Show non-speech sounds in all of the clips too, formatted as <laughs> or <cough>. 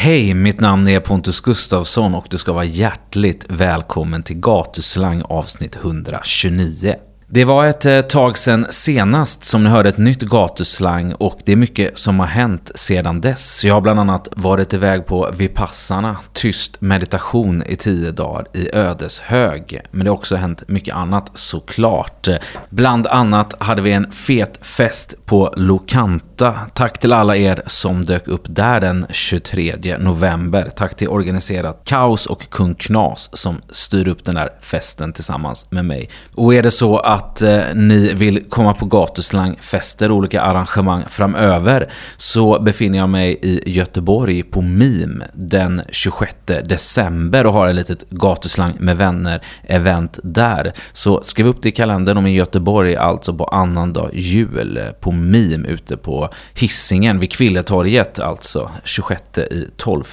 Hej, mitt namn är Pontus Gustafsson och du ska vara hjärtligt välkommen till Gatuslang avsnitt 129. Det var ett eh, tag sedan senast som ni hörde ett nytt gatuslang och det är mycket som har hänt sedan dess. Jag har bland annat varit iväg på Vipassana, tyst meditation i tio dagar i Ödeshög. Men det har också hänt mycket annat såklart. Bland annat hade vi en fet fest på Lokanta. Tack till alla er som dök upp där den 23 november. Tack till organiserat Kaos och Kung Knas som styr upp den där festen tillsammans med mig. Och är det så att att eh, ni vill komma på gatuslangfester och olika arrangemang framöver så befinner jag mig i Göteborg på MIM den 26 december och har ett litet gatuslang med vänner-event där. Så skriv upp det i kalendern om i Göteborg, alltså på annandag jul eh, på MIM ute på Hissingen vid Kvilletorget, alltså 26 i 12.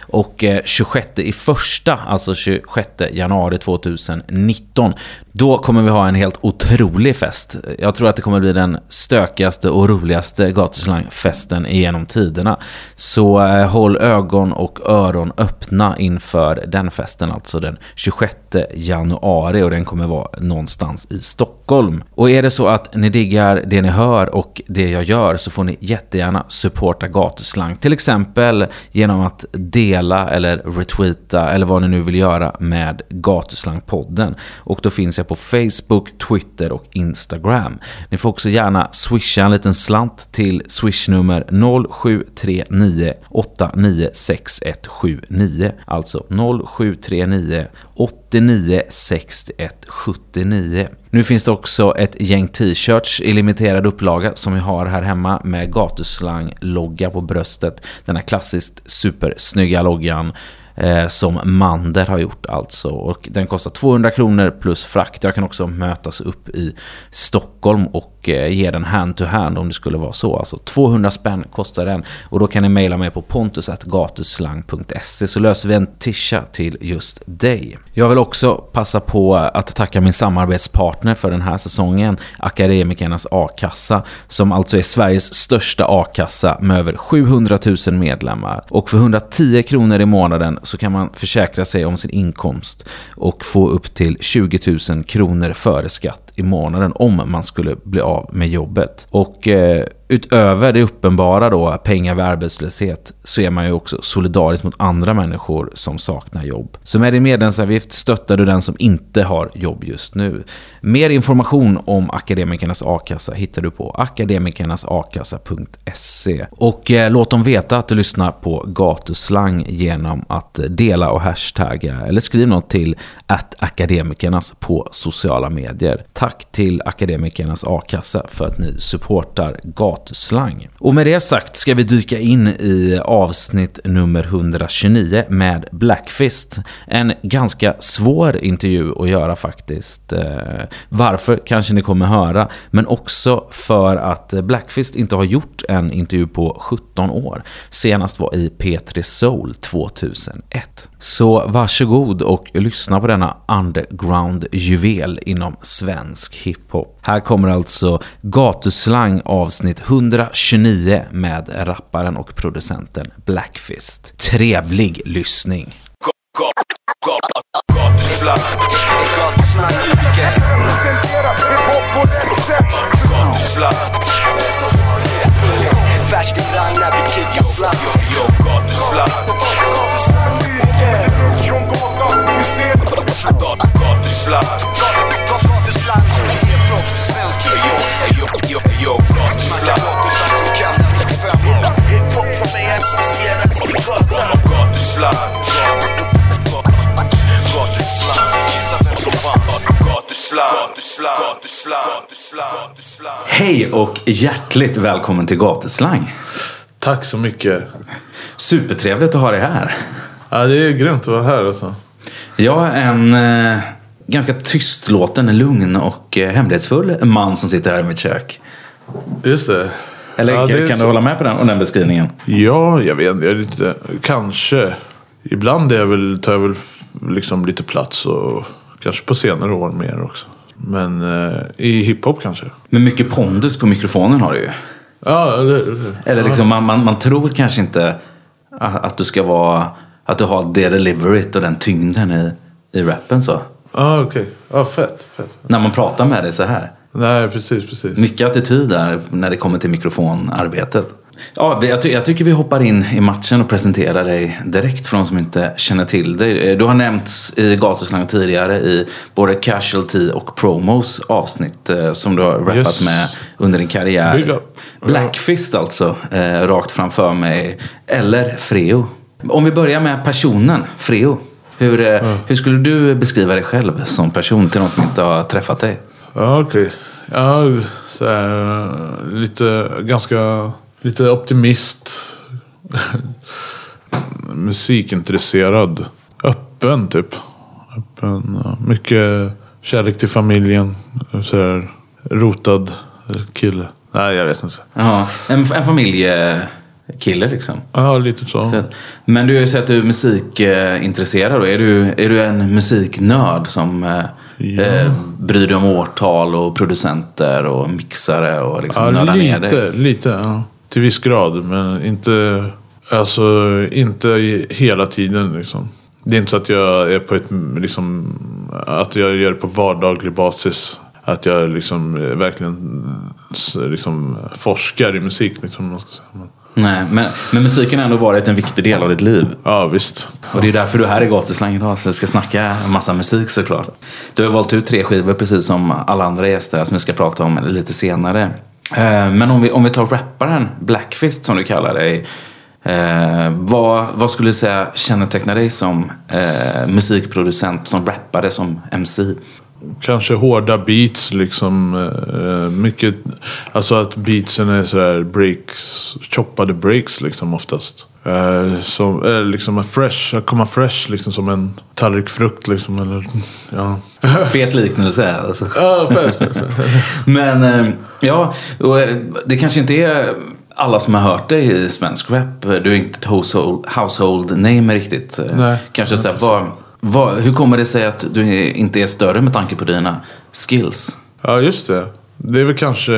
Och eh, 26 i första, alltså 26 januari 2019, då kommer vi ha en helt otrolig fest. Jag tror att det kommer bli den stökigaste och roligaste gatuslangfesten genom tiderna. Så eh, håll ögon och öron öppna inför den festen, alltså den 26 januari och den kommer vara någonstans i Stockholm. Och är det så att ni diggar det ni hör och det jag gör så får ni jättegärna supporta gatuslang. Till exempel genom att dela eller retweeta eller vad ni nu vill göra med Gatuslangpodden. Och då finns jag på Facebook, Twitter och Instagram. Ni får också gärna swisha en liten slant till swishnummer 0739 896179. Alltså 0739 89 61 79. Nu finns det också ett gäng t-shirts i limiterad upplaga som vi har här hemma med gatuslang-logga på bröstet. Den här klassiskt supersnygga loggan Eh, som Mander har gjort alltså. Och den kostar 200 kronor plus frakt. Jag kan också mötas upp i Stockholm och eh, ge den hand to hand om det skulle vara så. Alltså 200 spänn kostar den. Och då kan ni mejla mig på pontus.gatuslang.se så löser vi en tisha till just dig. Jag vill också passa på att tacka min samarbetspartner för den här säsongen, Akademikernas A-kassa, som alltså är Sveriges största A-kassa med över 700 000 medlemmar. Och för 110 kronor i månaden så kan man försäkra sig om sin inkomst och få upp till 20 000 kronor före skatt i månaden om man skulle bli av med jobbet. Och eh, utöver det uppenbara då, pengar vid arbetslöshet, så är man ju också solidarisk mot andra människor som saknar jobb. Så med din medlemsavgift stöttar du den som inte har jobb just nu. Mer information om Akademikernas A-kassa hittar du på akademikernasakassa.se. Och eh, låt dem veta att du lyssnar på gatuslang genom att dela och hashtagga eller skriv något till att akademikernas på sociala medier. Tack till Akademikernas A-kassa för att ni supportar gatuslang. Och med det sagt ska vi dyka in i avsnitt nummer 129 med Blackfist. En ganska svår intervju att göra faktiskt. Eh, varför kanske ni kommer höra, men också för att Blackfist inte har gjort en intervju på 17 år. Senast var i P3 Soul 2001. Så varsågod och lyssna på denna underground-juvel inom svensk hiphop. Här kommer alltså Gatuslang avsnitt 129 med rapparen och producenten Blackfist. Trevlig lyssning! Gatuslang Gatuslang. Gatuslang. Färsk rang när vi kickar flam Gatuslang Gatuslang Gatuslang vi är proffs till svensk hiphop Gatuslang Hiphop från mig associeras till gatan Gatuslang Gatuslang Gissa vem som vann Hej och hjärtligt välkommen till Gatuslang. Tack så mycket. Supertrevligt att ha dig här. Ja, det är grymt att vara här alltså. Jag är en eh, ganska tystlåten, lugn och eh, hemlighetsfull man som sitter här i mitt kök. Just det. Eller ja, kan, kan du hålla med på den, om den beskrivningen? Ja, jag vet jag lite, kanske. Ibland är jag väl, tar jag väl liksom lite plats och kanske på senare år mer också. Men eh, i hiphop kanske. Men mycket pondus på mikrofonen har du ju. Ja, det, det. Eller liksom, man, man, man tror kanske inte Att att du ska vara, att du har det deliveryt och den tyngden i, i rappen så. Ah, okej. Ja, fett, fett. När man pratar med dig så här. Nej, precis, precis. Mycket attityd där när det kommer till mikrofonarbetet. Ja, jag, ty jag tycker vi hoppar in i matchen och presenterar dig direkt för de som inte känner till dig. Du har nämnts i gatuslang tidigare i både Casualty och Promos avsnitt eh, som du har rappat Yes. med under din karriär. Blackfist alltså, eh, rakt framför mig. Eller Freo. Om vi börjar med personen, Freo. Hur, eh, hur skulle du beskriva dig själv som person till de som inte har träffat dig? Ja, okej. Ja, så här, lite, ganska, lite optimist. <laughs> Musikintresserad. Öppen, typ. Öppen. Mycket kärlek till familjen. Så här, rotad kille. Nej, jag vet inte. Ja, en, en familjekille liksom. Ja, lite så. Så- Men du har ju sett att du är musikintresserad. Är du, är du en musiknörd som eh, Ja. eh, bryr dig om årtal och producenter och mixare och liksom Ja, nördar ner dig? lite, lite. Ja. Till viss grad, men inte, alltså, inte hela tiden. Liksom. Det är inte så att jag är på ett, liksom, att jag gör det på vardaglig basis. Att jag liksom verkligen liksom, forskar i musik. Liksom, om man ska säga. Nej, men, men musiken har ändå varit en viktig del av ditt liv. ja, visst. Och det är därför du är här i Gatuslang idag, så vi ska snacka en massa musik såklart. Du har valt ut tre skivor precis som alla andra gäster som vi ska prata om lite senare. Eh, Men om vi, om vi tar rapparen Blackfist som du kallar dig. Eh, vad, vad skulle du säga kännetecknar dig som eh, musikproducent, som rappare, som MC? Kanske hårda beats liksom. eh, mycket, alltså att beatsen är så här breaks, choppade breaks liksom oftast. Eh, som, eh, liksom fresh, att komma fresh liksom som en tallrik frukt liksom. Eller, ja. <laughs> Fet liknelse. Alltså. Ja, fett. <laughs> Men eh, ja, och, eh, det kanske inte är alla som har hört dig i svensk rap. Du är inte ett household, household name riktigt. Eh, Nej. Kanske så här, vad, vad, hur kommer det sig att du inte är större med tanke på dina skills? Ja, just det. Det är väl kanske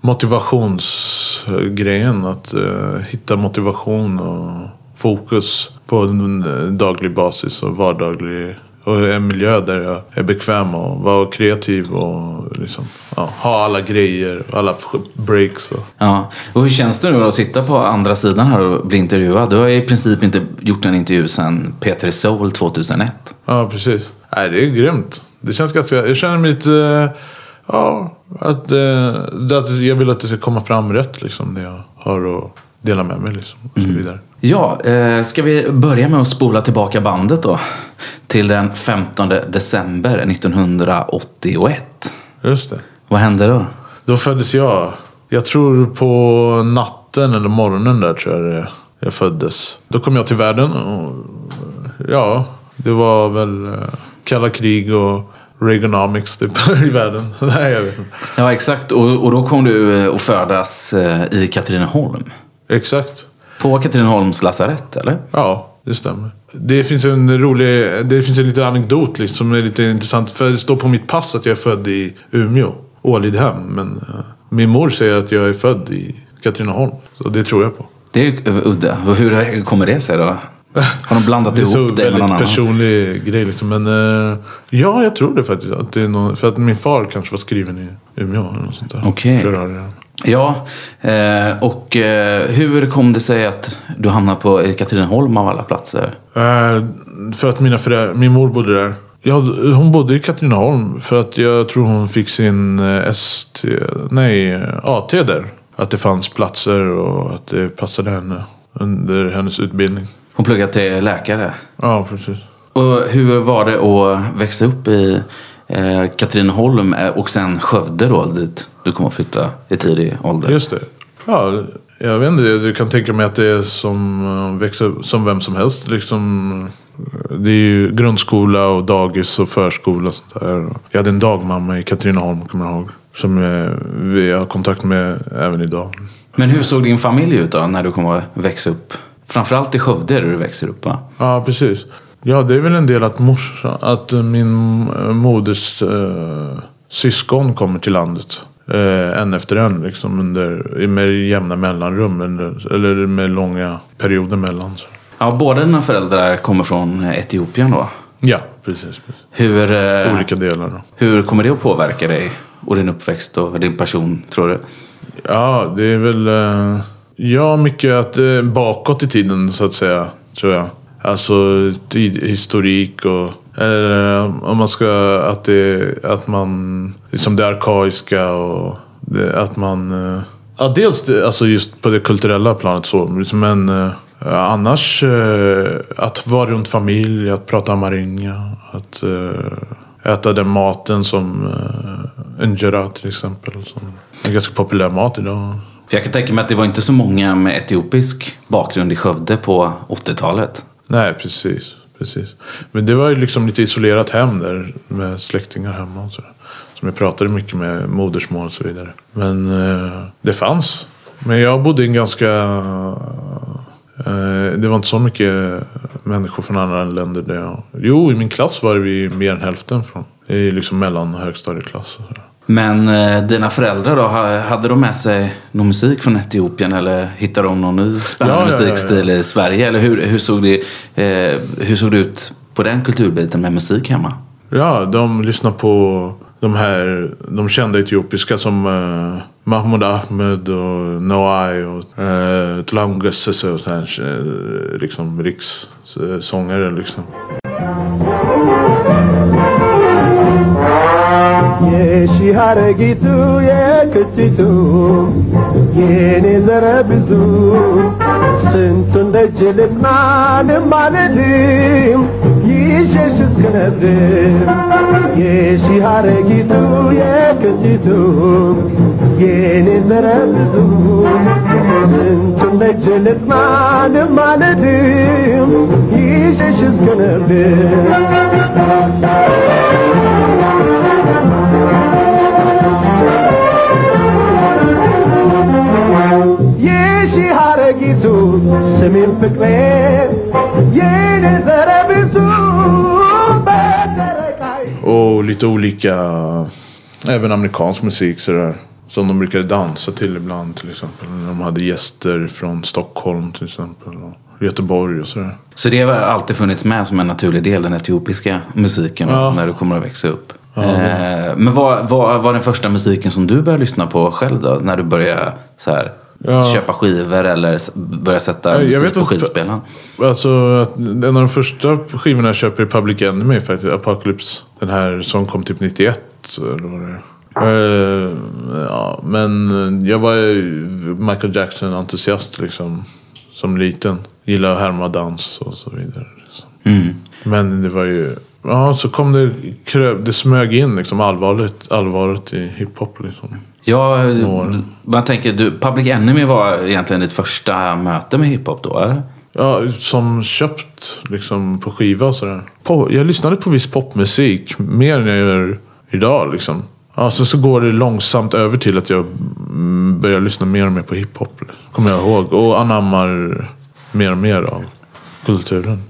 motivationsgrejen. Att uh, hitta motivation och fokus på en daglig basis och vardaglig. Och en miljö där jag är bekväm och vara kreativ och liksom, ja, ha alla grejer, alla breaks. Och, Ja. Och hur känns det nu att sitta på andra sidan här och bli intervjuad? Du har i princip inte gjort en intervju sedan P3 Soul 2001. ja, precis. Nej, det är grymt. Det känns ganska... Jag känner mig lite... eh, Ja, att, eh, att jag vill att det ska komma fram rätt liksom. Det jag har att dela med mig liksom. Och så vidare. Ja, eh, ska vi börja med att spola tillbaka bandet då? Till den 15 december 1981. Just det. Vad hände då? Då föddes jag. Jag tror på natten eller morgonen där tror jag jag föddes. Då kom jag till världen och ja, det var väl eh, kalla krig och Reaganomics typ <laughs> i världen. <laughs> Nej, jag vet inte. Ja, exakt. Och, och då kom du eh, att födas i Katrineholm. Exakt. På Katrineholms lasarett, eller? Ja, det stämmer. Det finns en rolig, det finns en liten anekdot liksom, som är lite intressant. För det står på mitt pass att jag är född i Umeå, Ålidhem. Men eh, min mor säger att jag är född i Katrineholm. Så det tror jag på. Det är udda. Hur kommer det sig då? Har de blandat <laughs> Det är så ihop dig med någon annan? personlig grej liksom. Men eh, ja, jag tror det faktiskt. Att det är någon, för att min far kanske var skriven i Umeå eller något sånt där. Okej. Det. Ja, eh, och eh, hur kom det sig att du hamnade på Katrineholm av alla platser? Eh, för att mina föräldrar, min mor bodde där. Ja, hon bodde i Katrineholm för att jag tror hon fick sin ST, nej, AT där. Att det fanns platser och att det passade henne under hennes utbildning. Hon pluggade till läkare. Ja, precis. Och hur var det att växa upp i eh, Katrineholm eh, och sen Skövde då, dit du kom att flytta i tidig ålder? Just det. Ja, jag vet inte. Du kan tänka mig att det är som eh, som vem som helst. Liksom, det är ju grundskola och dagis och förskola och sånt där. Jag hade en dagmamma i Katrineholm, kommer jag ihåg. Som vi har kontakt med även idag. Men hur såg din familj ut då när du kom att växa upp? Framförallt i Skövde där du växer upp va? Ja, precis. Ja, det är väl en del att morsa, att eh, min eh, moders eh, syskon kommer till landet. Eh, en efter en liksom under, med jämna mellanrum. Under, eller med långa perioder mellan. Så. Ja, båda dina föräldrar kommer från Etiopien då? Ja, precis. precis. Hur, eh, Olika delar då. hur kommer det att påverka dig och din uppväxt och din person, tror du? Ja, det är väl... Eh, ja, mycket att, eh, bakåt i tiden så att säga. Tror jag. Alltså historik och... Eller om man ska... Att, det, att man... Liksom det arkaiska och det, att man... Eh, ja, dels det, alltså just på det kulturella planet så. Men eh, annars eh, att vara runt familj, att prata amarinja. Att äta den maten som injera till exempel. Som är ganska populär mat idag. För jag kan tänka mig att det var inte så många med etiopisk bakgrund i Skövde på 80-talet. Nej, precis. precis. Men det var ju liksom lite isolerat hem där med släktingar hemma och sådär. Som jag pratade mycket med modersmål och så vidare. Men eh, det fanns. Men jag bodde i en ganska... Eh, det var inte så mycket människor från andra länder där jag... Jo, i min klass var vi mer än hälften från. I liksom mellan och högstadieklass och sådär. Men eh, dina föräldrar då, ha- hade de med sig någon musik från Etiopien eller hittade de någon ny spännande Ja, ja, ja, ja. musikstil i Sverige? Eller hur, hur, såg det, eh, hur såg det ut på den kulturbiten med musik hemma? Ja, de lyssnar på de här de kända etiopiska som eh, Mahmoud Ahmed och Noai och eh, Tlam Gessese och sådär, eh, liksom rikssångare liksom. የሺህ አረጊቱ የክቲቱ የኔ ዘረ ብዙ ስንቱን ደጅ ልጥና ልማልድም ይሸሽ እስክነብር የሺህ አረጊቱ የክቲቱ የኔ ዘረ ብዙ ስንቱን ደጅ ልጥና ልማልድም ይሸሽ እስክነብር የሺህ አረጊቱ ስሜን ፍቅሬ የኔ ዘረ ብዙ በጨረቃይ Och lite olika, även amerikansk musik sådär. Som de brukade dansa till ibland till exempel. När de hade gäster från Stockholm till exempel. Och Göteborg och sådär. Så det har alltid funnits med som en naturlig del, den etiopiska musiken, Ja. när du kommer att växa upp. Eh, men vad, vad var den första musiken som du började lyssna på själv då? När du började så här, Ja. köpa skivor eller s- börja sätta Ja, jag musik vet på skivspelaren? Alltså, att en av de första skivorna jag köper är Public Enemy faktiskt. Apocalypse. Den här som kom typ 91. Eller vad det. Eh, ja, men jag var Michael Jackson-entusiast liksom. Som liten. Gillade att härma dans och så vidare. Liksom. Mm. Men det var ju... Ja, så kom det... Det smög in liksom allvarligt, allvaret i hiphop liksom. Ja, Några. man tänker, du, Public Enemy var egentligen ditt första möte med hiphop då, eller? Ja, som köpt liksom på skiva och sådär. På, jag lyssnade på viss popmusik mer än jag gör idag liksom. Ja, sen så går det långsamt över till att jag börjar lyssna mer och mer på hiphop. Kommer jag ihåg. Och anammar mer och mer av kulturen.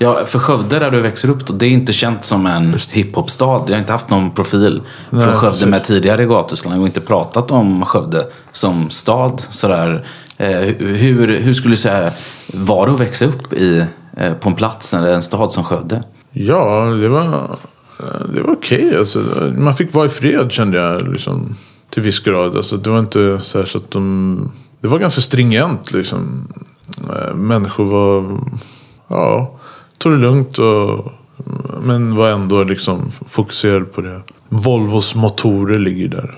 Ja, för Skövde där du växer upp då, det är inte känt som en hiphopstad. Jag har inte haft någon profil Nej, från Skövde precis. med tidigare gatuslang och inte pratat om Skövde som stad. Sådär. Eh, hur, hur skulle du säga, var det att växa upp i, eh, på en plats eller en stad som Skövde? Ja, det var, eh, det var okej. Alltså, man fick vara i fred kände jag. Liksom, till viss grad. Alltså, det var inte så, så att de... Det var ganska stringent liksom. Eh, Människor var... Ja, tog det lugnt. Och, men var ändå liksom fokuserad på det. Volvos motorer ligger där.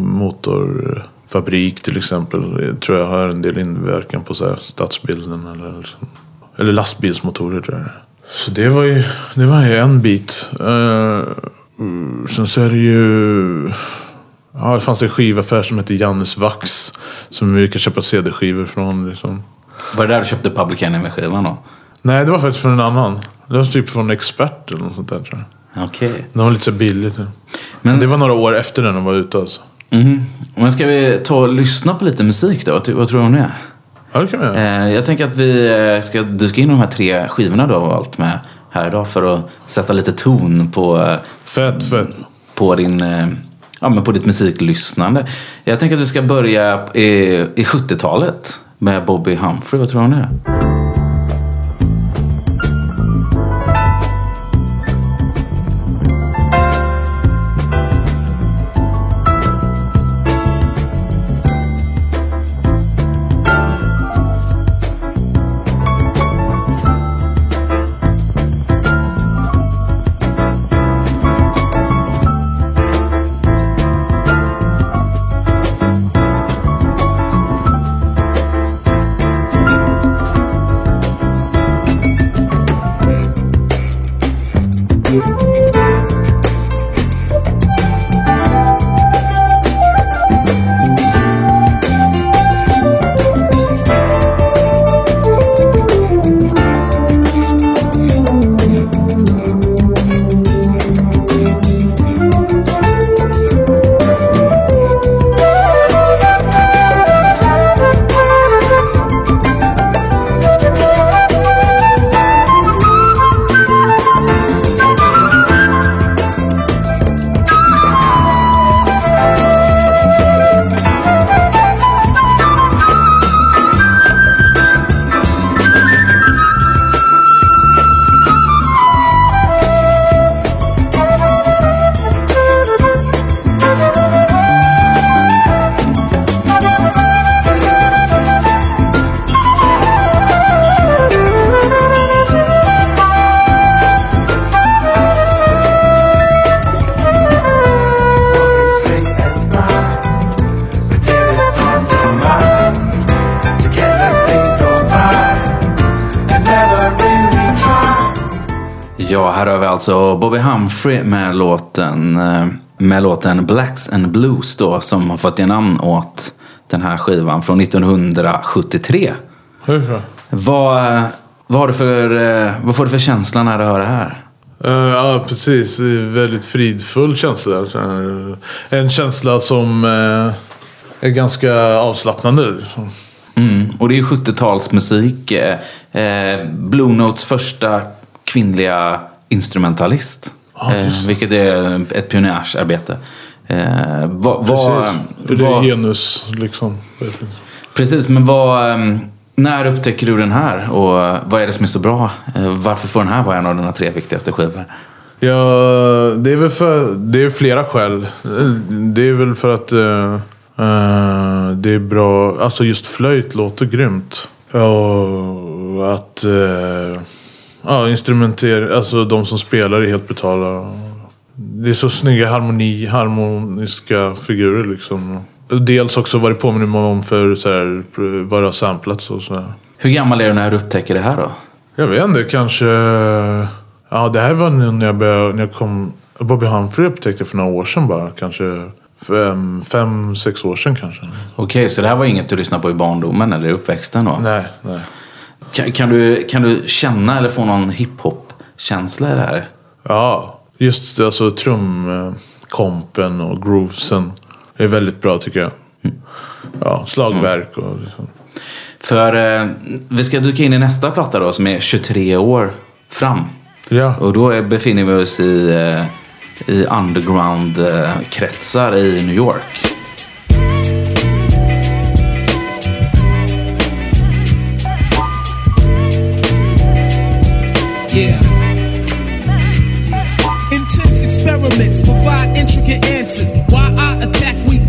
Motorfabrik till exempel. Jag tror jag har en del inverkan på så här, stadsbilden. Eller, liksom. eller lastbilsmotorer tror jag. Så det var ju, det var ju en bit. Uh, sen så är det ju... Ja, det fanns en skivaffär som hette Jannes Vax. Som vi kan köpa CD-skivor från. Liksom. Var det där du köpte Public Enemy-skivan då? Nej, det var faktiskt från en annan. Det var typ från Expert eller något sånt där tror jag. Okej. Den var lite så billig. Typ. Men- Det var några år efter den var ute alltså. Mhm. Men ska vi ta och lyssna på lite musik då? Vad, tror du om det? Ja, det kan vi göra. Eh, jag tänker att vi eh, ska dyka in i de här tre skivorna du har valt med här idag för att sätta lite ton på, eh, Fett, fett. på din, ja, men på ditt musiklyssnande. Jag tänker att vi ska börja i, i 70-talet med Bobby Humphrey. Vad tror du om det? Alltså Bobby Humphrey med låten, eh, med låten Blacks and Blues då, som har fått ge namn åt den här skivan från 1973. Vad, vad, har du för, eh, vad får du för känsla när du hör det här? Eh, ja, precis. Det är Väldigt fridfull känsla. En känsla som eh, är ganska avslappnande. Mm. Och det är 70-talsmusik. Eh, eh, Blue Notes första kvinnliga instrumentalist. Eh, det. vilket är ett pionjärsarbete. Eh, vad, vad, Precis. Det är vad, genus liksom. precis, men vad, eh, när upptäcker du den här? Och vad är det som är så bra? Eh, varför får den här vara en av dina tre viktigaste skivor? Ja, det är väl för... Det är flera skäl. Det är väl för att eh, eh, det är bra... Alltså just flöjt låter grymt. Och att... Uh, ja, instrumenter... Alltså de som spelar är helt brutala. Det är så snygga harmoni, harmoniska figurer liksom. Dels också vad det påminner mig om för så här, vad det har samplats och så här. Hur gammal är du när du upptäcker det här då? Jag vet inte, kanske... Ja, det här var nu när jag, började, när jag kom... Bobby Humphrey upptäckte för några år sedan bara. Kanske fem, fem sex år sedan kanske. Okej, så det här var inget du lyssnade på i barndomen eller i uppväxten då? Nej, nej. Kan, kan, du, kan du känna eller få någon hiphop-känsla i det här? Ja, just alltså trumkompen och groovesen är väldigt bra tycker jag. Ja, slagverk och liksom. För eh, vi ska dyka in i nästa platta då som är 23 år fram. Ja, Och då är, befinner vi oss i, eh, i underground-kretsar i New York.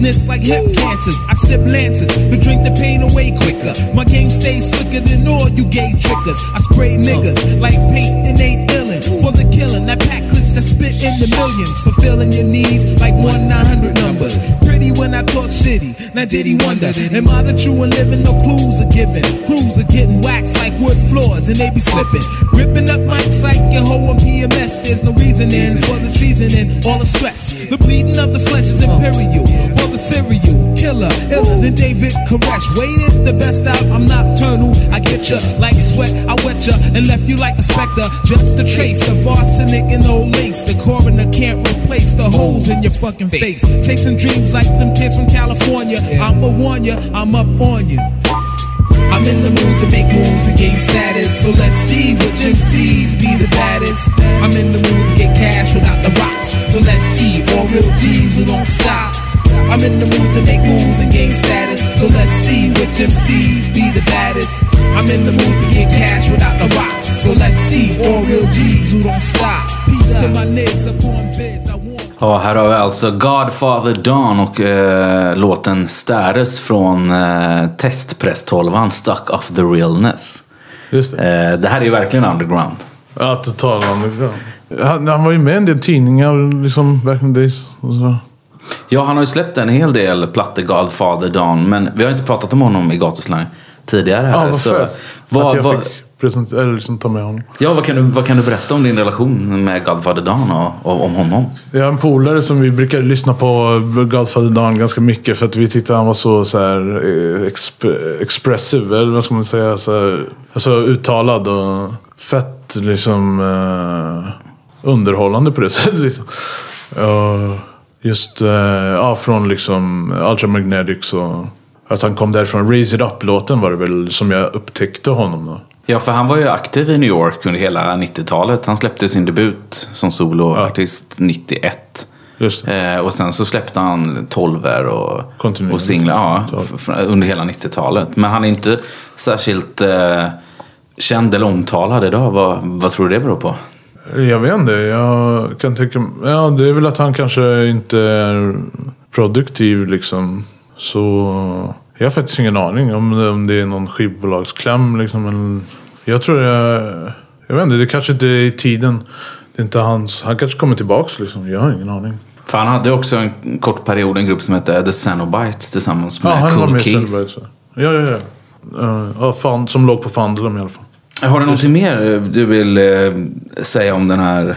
Weakness like hip cancers. I sip lances to drink the pain away quicker. My game stays slicker than all you gay trickers. I spray niggas like paint and ain't illin' for the killing. That pack clips that spit in the millions, fulfilling your needs like one 900 numbers. Pretty when I talk shitty. Now did he wonder? Am I the true and living? No clues are given. Crews are getting waxed like wood floors and they be slipping. Ripping up mics like your hoe on PMS. There's no reasoning for the treason and all the stress. The bleeding of the flesh is imperial. The cereal, killer, iller than David Koresh. Waited the best out, I'm nocturnal. I get ya like sweat, I wet ya and left you like a specter. Just a trace of arsenic and old lace. The coroner can't replace the holes in your fucking face. Chasing dreams like them kids from California. I'ma warn ya, I'm up on you. I'm in the mood to make moves and gain status. So let's see which MCs be the baddest. I'm in the mood to get cash without the rocks. So let's see all real G's who don't stop. I'm in the mood to make moves and gain status. So let's see which MCs be the baddest. I'm in the mood to get cash without the rocks. So let's see all real G's who don't stop. Peace to my niggas up on bids. I want. Ja, här har vi alltså Godfather Dawn och eh, låten Stares från eh, testpress-tolvan Stuck of the Realness. Just det. Eh, det här är ju verkligen underground. Ja, totalt underground. Han, han var ju med i en del tidningar liksom back in the days. Och så. Ja, han har ju släppt en hel del plattor, Godfather Dawn, men vi har inte pratat om honom i gatuslang tidigare här. Ja, vad så vad, att jag vad, fick presentera, eller liksom ta med honom. ja, vad, kan du, vad kan du berätta om din relation med Godfather Dawn och, och om honom? Jag har en polare som vi brukar lyssna på Godfather Dawn ganska mycket för att vi tyckte han var så, så här, eh, exp expressive, eller vad ska man säga? Så här, alltså uttalad och fett liksom eh, underhållande på det <laughs> sättet. Liksom. Ja, just eh, ja, från liksom Ultramagnetics och att han kom därifrån. Raise It Up-låten var det väl som jag upptäckte honom då. Ja, för han var ju aktiv i New York under hela 90-talet. Han släppte sin debut som soloartist 91. Just det. Eh, och sen så släppte han tolver och, och singlar ja, under hela 90-talet. Men han är inte särskilt eh, känd eller omtalad idag. Vad, vad tror du det beror på? Jag vet inte. Jag kan tänka Ja, det är väl att han kanske inte är produktiv liksom. Så jag har faktiskt ingen aning om det, om det är någon skivbolagskläm liksom. Eller, jag tror jag... Jag vet inte. Det kanske inte är i tiden. Det är inte hans... Han kanske kommer tillbaks liksom. Jag har ingen aning. För han hade också en kort period en grupp som hette The Cenobites tillsammans Ja, med han var Cool med i Keith. Ja, ja, ja. Uh, ja fan, som låg på Fandlem i alla fall. Har du någonting mer du vill eh, säga om den här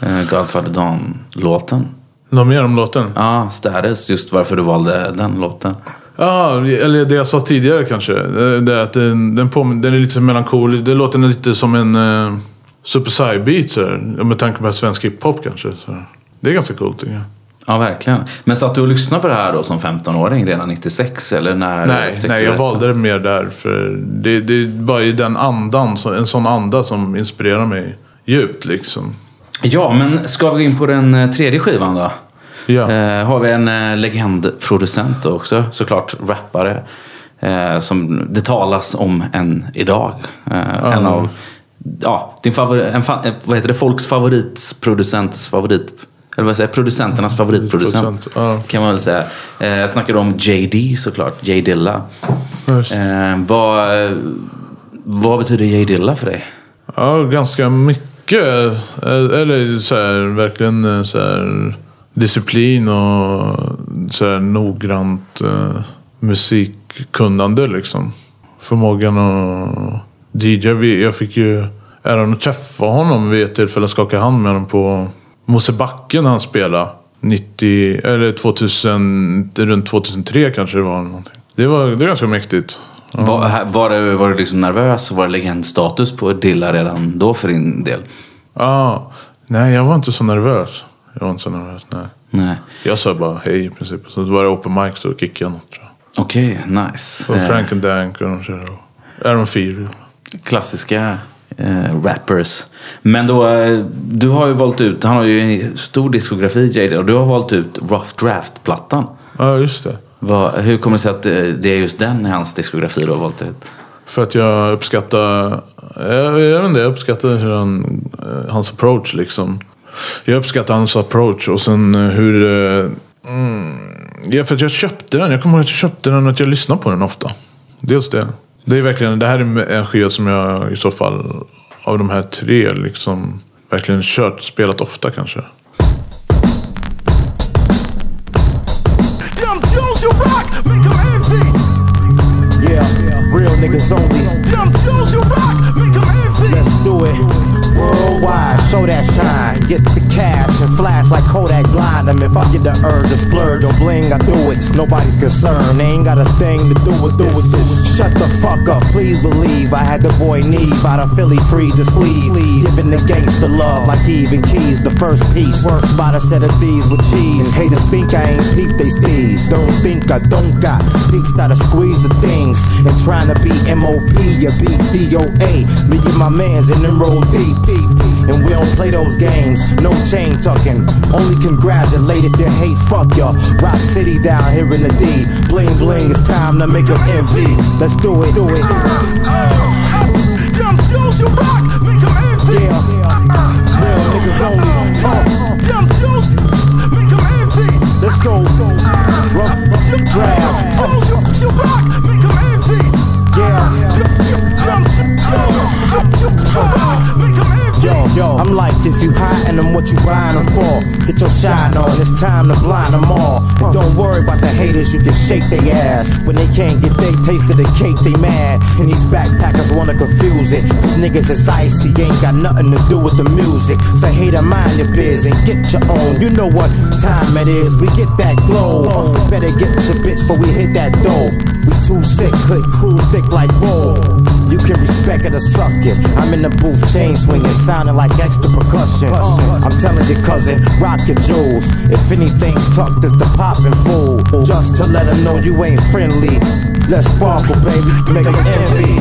eh, Godfather Dawn-låten? Något mer om låten? Ja, Status. Just varför du valde den låten. Ja, eller det jag sa tidigare kanske. Det det är att den, den, påmin- den är lite melankolisk. Det låter lite som en uh, Super sådär. Med tanke på svensk hiphop kanske. Så. Det är ganska coolt tycker jag. Ja, verkligen. Men satt du och lyssnade på det här då som 15-åring redan 96? Eller när Nej, nej jag valde det mer där. För det, det bara i den andan, en sån anda som inspirerar mig djupt liksom. Ja, men ska vi gå in på den eh, tredje skivan då? Ja. Eh, har vi en eh, legendproducent också, såklart rappare. Eh, som det talas om än idag. Eh, En av, ja, din favori, en, eh, vad heter det, folks favoritproducents favorit, eller vad säger producenternas favoritproducent. Producent, ja. Kan man väl säga. Eh, jag snackade om JD såklart, J Dilla. Eh, vad, vad betyder J Dilla för dig? Ja, ganska mycket. Eh, Eller så här, verkligen eh, så här, disciplin och så här, noggrant eh, musikkunnande. Liksom. Förmågan att DJ. Jag fick ju äran att träffa honom vid ett tillfälle. Skaka hand med honom på Mosebacke när han spelade. 90, eller 2000, runt 2003 kanske det var. Någonting. Det var, det var ganska mäktigt. Var, här- var, du, var du liksom nervös? Var det legendstatus på Dilla redan då för din del? Ja, nej jag var inte så nervös. Jag var inte så nervös, nej. Nej. Jag sa bara hej i princip. Så var det open mic så kickade jag något tror jag. Okej, nice. Och Eh, Frank and Dank och de körde. Aaron Fear. klassiska eh, rappers. Men då, eh, du har ju valt ut, han har ju en stor diskografi JD och du har valt ut Rough Draft-plattan. Ja, just det. Vad- hur kommer det sig att det, det är just den i hans diskografi du har valt ut? För att jag uppskattar... Jag, jag vet inte, jag uppskattar hur han, eh, hans approach liksom. Jag uppskattar hans approach och sen eh, hur... eh, Mm, ja, för att jag köpte den. Jag kommer ihåg att jag köpte den och att jag lyssnar på den ofta. Dels det. Det är verkligen, det här är en skiva som jag i så fall av de här tre liksom verkligen kört, spelat ofta kanske. Them niggas only. Them Jones you rock, make 'em envy. Let's do it. Worldwide, show that shine. Get the cash and flash like Kodak blind them. If I get the urge to splurge or bling, I do it. Nobody's concerned. They ain't got a thing to do with do this. Shut the fuck up, please believe. I had the boy Neve out of Philly free to sleeve. Giving the gangster love like Eve and Keys. The first piece. Works by the set of these with cheese. And haters think I ain't peep they steez. Don't think I don't got peeps that'll squeeze the things. And trying to be MOP, you be DOA. Me and my mans in them roll deep. and we don't play those games. No chain tucking, only congratulate if you hate. Fuck ya. Rock City down here in the D. Bling bling, it's time to make them envy. Let's do it, do it. Young Jules, you rock, make 'em envy. Yeah, real niggas only. Uh, Young Jules, make 'em envy. let's go. Rough draft. Young Jules, you rock, make 'em envy. Yeah. Young Jules, you rock, make 'em envy. Yo, yo, I'm like, if you hiding them, what you buying them for? Get your shine on, it's time to blind them all. And don't worry about the haters, you can shake their ass. When they can't get they taste of the cake, they mad. And these backpackers wanna confuse it. Cause niggas is icy, ain't got nothing to do with the music. So hater, mind your biz and get your own. You know what time it is, we get that glow. Better get your bitch before we hit that dough. We too sick, hood crew thick like wool. You can respect it or suck it. I'm in the booth, chain swinging, sounding like extra percussion. I'm telling you, cousin, rock your jewels. If anything tucked is the poppin' fool. Just to let them know you ain't friendly. Let's sparkle, baby, make them envy.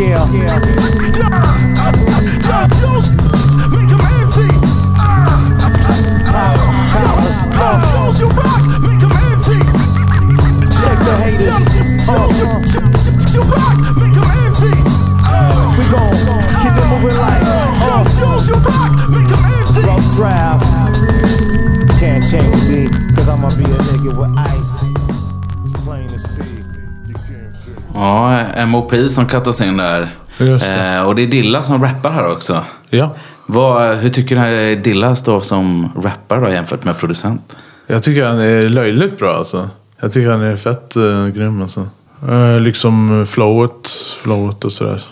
Yeah, make 'em envy. powers, Jules, you rock, make 'em envy. shake the haters. Uh, You rock, make 'em envy. We gon' keep it moving like you rock, make rough draft. Can't change me, cause I'ma be a nigga with ice. It's plain to see. Ja, MOP som kattas in där. Just det. Eh, och det är Dilla som rappar här också. Ja. Vad, hur tycker du Dilla står som rappare då jämfört med producent? Jag tycker han är löjligt bra alltså. Jag tycker han är fett uh, grym alltså. Eh, liksom flowet, flowet och sådär.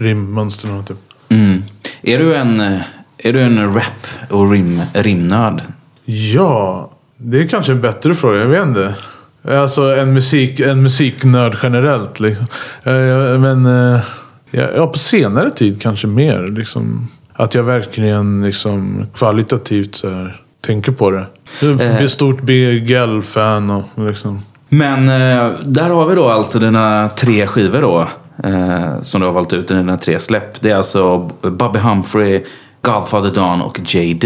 Rimmönstren typ. Mm. Är du en, eh, är du en rap och rim, rimnörd? Ja, det är kanske en bättre fråga. Jag vet inte. Alltså en, musik, en musiknörd generellt. Liksom. Eh, Men eh, ja, på senare tid kanske mer. Liksom, att jag verkligen liksom, kvalitativt så här, tänker på det. Jag blir stort BGL-fan liksom. Men där har vi då alltså dina tre skivor då. Eh, som du har valt ut i dina tre släpp. Det är alltså Bobby Humphrey, Godfather Dawn och JD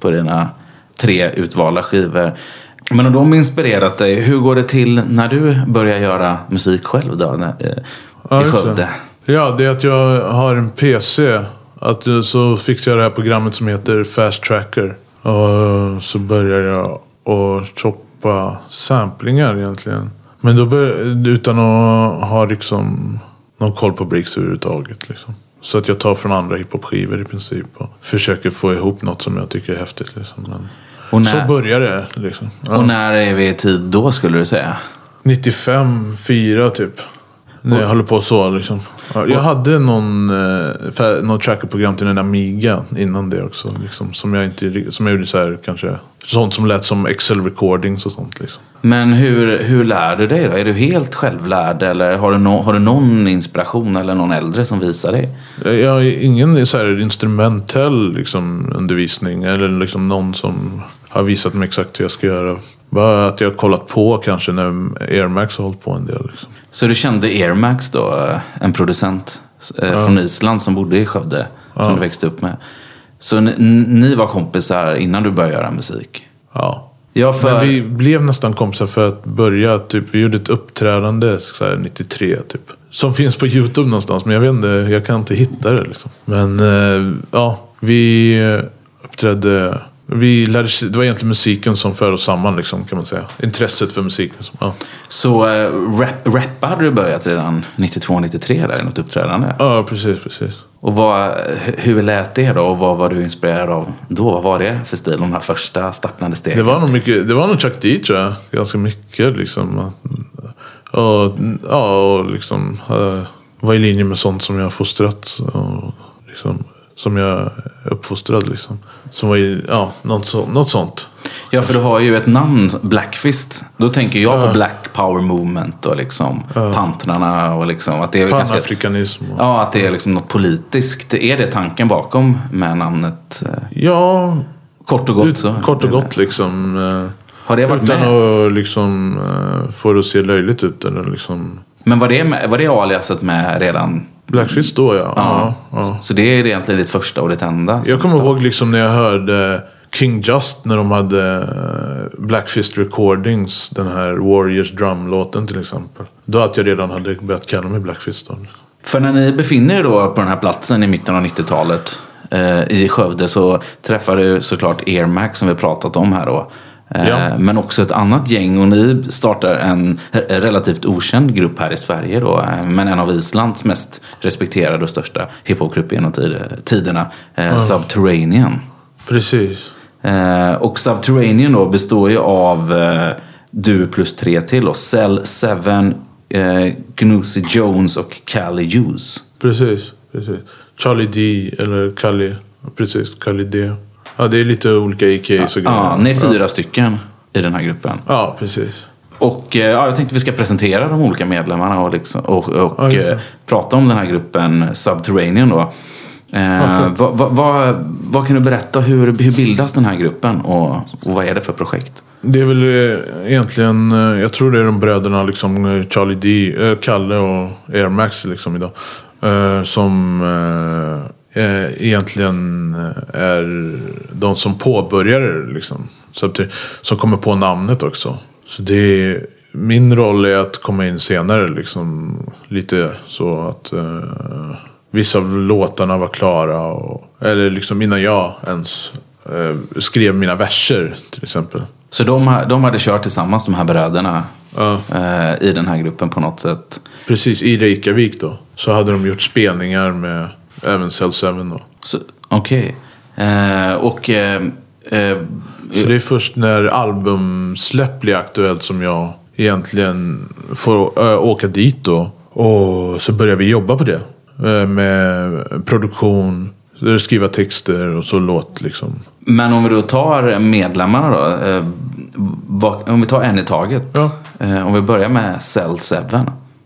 på dina tre utvalda skivor. Men om de inspirerat dig, hur går det till när du börjar göra musik själv då? när- eh, Ja, I Skövde? Ja, det är att jag har en PC. Att, eh, så fick jag det här programmet som heter Fast Tracker. Och så började jag att choppa samplingar egentligen. Men då bör, utan att ha liksom någon koll på breaks överhuvudtaget. Liksom. Så att jag tar från andra hiphop-skivor i princip. Och försöker få ihop något som jag tycker är häftigt. Liksom. Men Och när, Så börjar det. Liksom. Ja. och när är vi i tid då skulle du säga? 95, 4 typ. När jag håller på så liksom. Ja, jag hade någon, eh, för, någon trackerprogram till en Amiga innan det också. Liksom, som jag inte som jag gjorde så här kanske. Sånt som lät som Excel recordings och sånt liksom. Men hur, hur lär du dig då? Är du helt självlärd eller har du, no, har du någon inspiration eller någon äldre som visar dig? Jag, jag har ingen så här instrumentell liksom, undervisning. Eller liksom någon som har visat mig exakt hur jag ska göra. Bara att jag har kollat på kanske när Air Max har hållit på en del. Liksom. Så du kände Air Max då, eh, en producent eh, från Island som bodde i Skövde, som du växte upp med. Så ni, ni var kompisar innan du började göra musik? Ja. Ja, för... Men vi blev nästan kompisar för att börja. Typ, vi gjorde ett uppträdande så här, 93 typ. Som finns på YouTube någonstans. Men jag vet inte, jag kan inte hitta det liksom. Men eh, ja, vi uppträdde. Vi lärde, det var egentligen musiken som för oss samman liksom, kan man säga. Intresset för musik. Liksom. Ja. Så äh, rap, hade du börjat redan 92-93 där i något uppträdande? ja, precis, precis. Och vad, hu- hur lät det då? Och vad var du inspirerad av då? Vad var det för stil? De här första stapplande stegen? Det var nog, mycket, det var nog Chuck D tror jag. Ganska mycket liksom. Och, ja, och liksom eh, var i linje med sånt som jag har fostrat. Och, liksom, som jag är uppfostrad liksom. Som var i, ja, något, så, något sånt. Ja, för du har ju ett namn, Blackfist. Då tänker jag på Black Power Movement och liksom pantrarna och liksom att det är ganska... Panafrikanism. Och, Ja, att det är liksom något politiskt. Är det tanken bakom med namnet? eh, ja, Kort och gott ut, så. kort och gott liksom. eh, Har det varit Utan med? att liksom, eh, få det att se löjligt ut. Eller liksom. Men var det, med, var det aliaset med redan Blackfist då ja. ja. ja. Så det är egentligen ditt första och ditt enda? Jag kommer ihåg liksom när jag hörde King Just när de hade eh, Blackfist Recordings. Den här Warriors Drum-låten till exempel. Då att jag redan hade börjat kalla mig Blackfist då. För när ni befinner er då på den här platsen i mitten av 90-talet eh, i Skövde så träffar du såklart Air Max som vi pratat om här då. Eh, Ja. Men också ett annat gäng och ni startar en relativt okänd grupp här i Sverige då. eh, Men en av Islands mest respekterade och största hiphopgrupper genom tid- tiderna. Eh, Subterranean. Precis. Och Subterranean då består ju av du plus tre till och Cell 7, eh, Gnusi Jones och Cali Hughes. Precis. precis. Charlie D eller Kalle. Precis, Kalle D. Ja, det är lite olika IKs och grejer. Ja, ni är fyra stycken i den här gruppen. Ja, precis. Och eh, ja, jag tänkte vi ska presentera de olika medlemmarna och, liksom, och, och Ja, eh, prata om den här gruppen Subterranean då. Eh, vad, vad, vad, vad kan du berätta? Hur, hur bildas den här gruppen och, och vad är det för projekt? Det är väl eh, egentligen, jag tror det är de bröderna liksom Charlie D, Kalle och Air Max liksom idag. Som eh, egentligen eh, är de som påbörjar det liksom. Så att det, som kommer på namnet också. Så det är, min roll är att komma in senare liksom. Lite så att eh, vissa av låtarna var klara. Och, eller liksom innan jag ens eh, skrev mina verser till exempel. Så de, de hade kört tillsammans, de här bröderna, Ja. eh, i den här gruppen på något sätt. Precis, i Reykjavik då. Så hade de gjort spelningar med även Cell 7 då. Okej. Eh, och... Eh, eh, Så det är först när albumsläpp blir aktuellt som jag egentligen får ö, åka dit då. Och så börjar vi jobba på det. Eh, Med produktion, skriva texter och så låt liksom. men om vi då tar medlemmarna då. Eh, vad, om vi tar en i taget. Ja. Om vi börjar med Cell 7.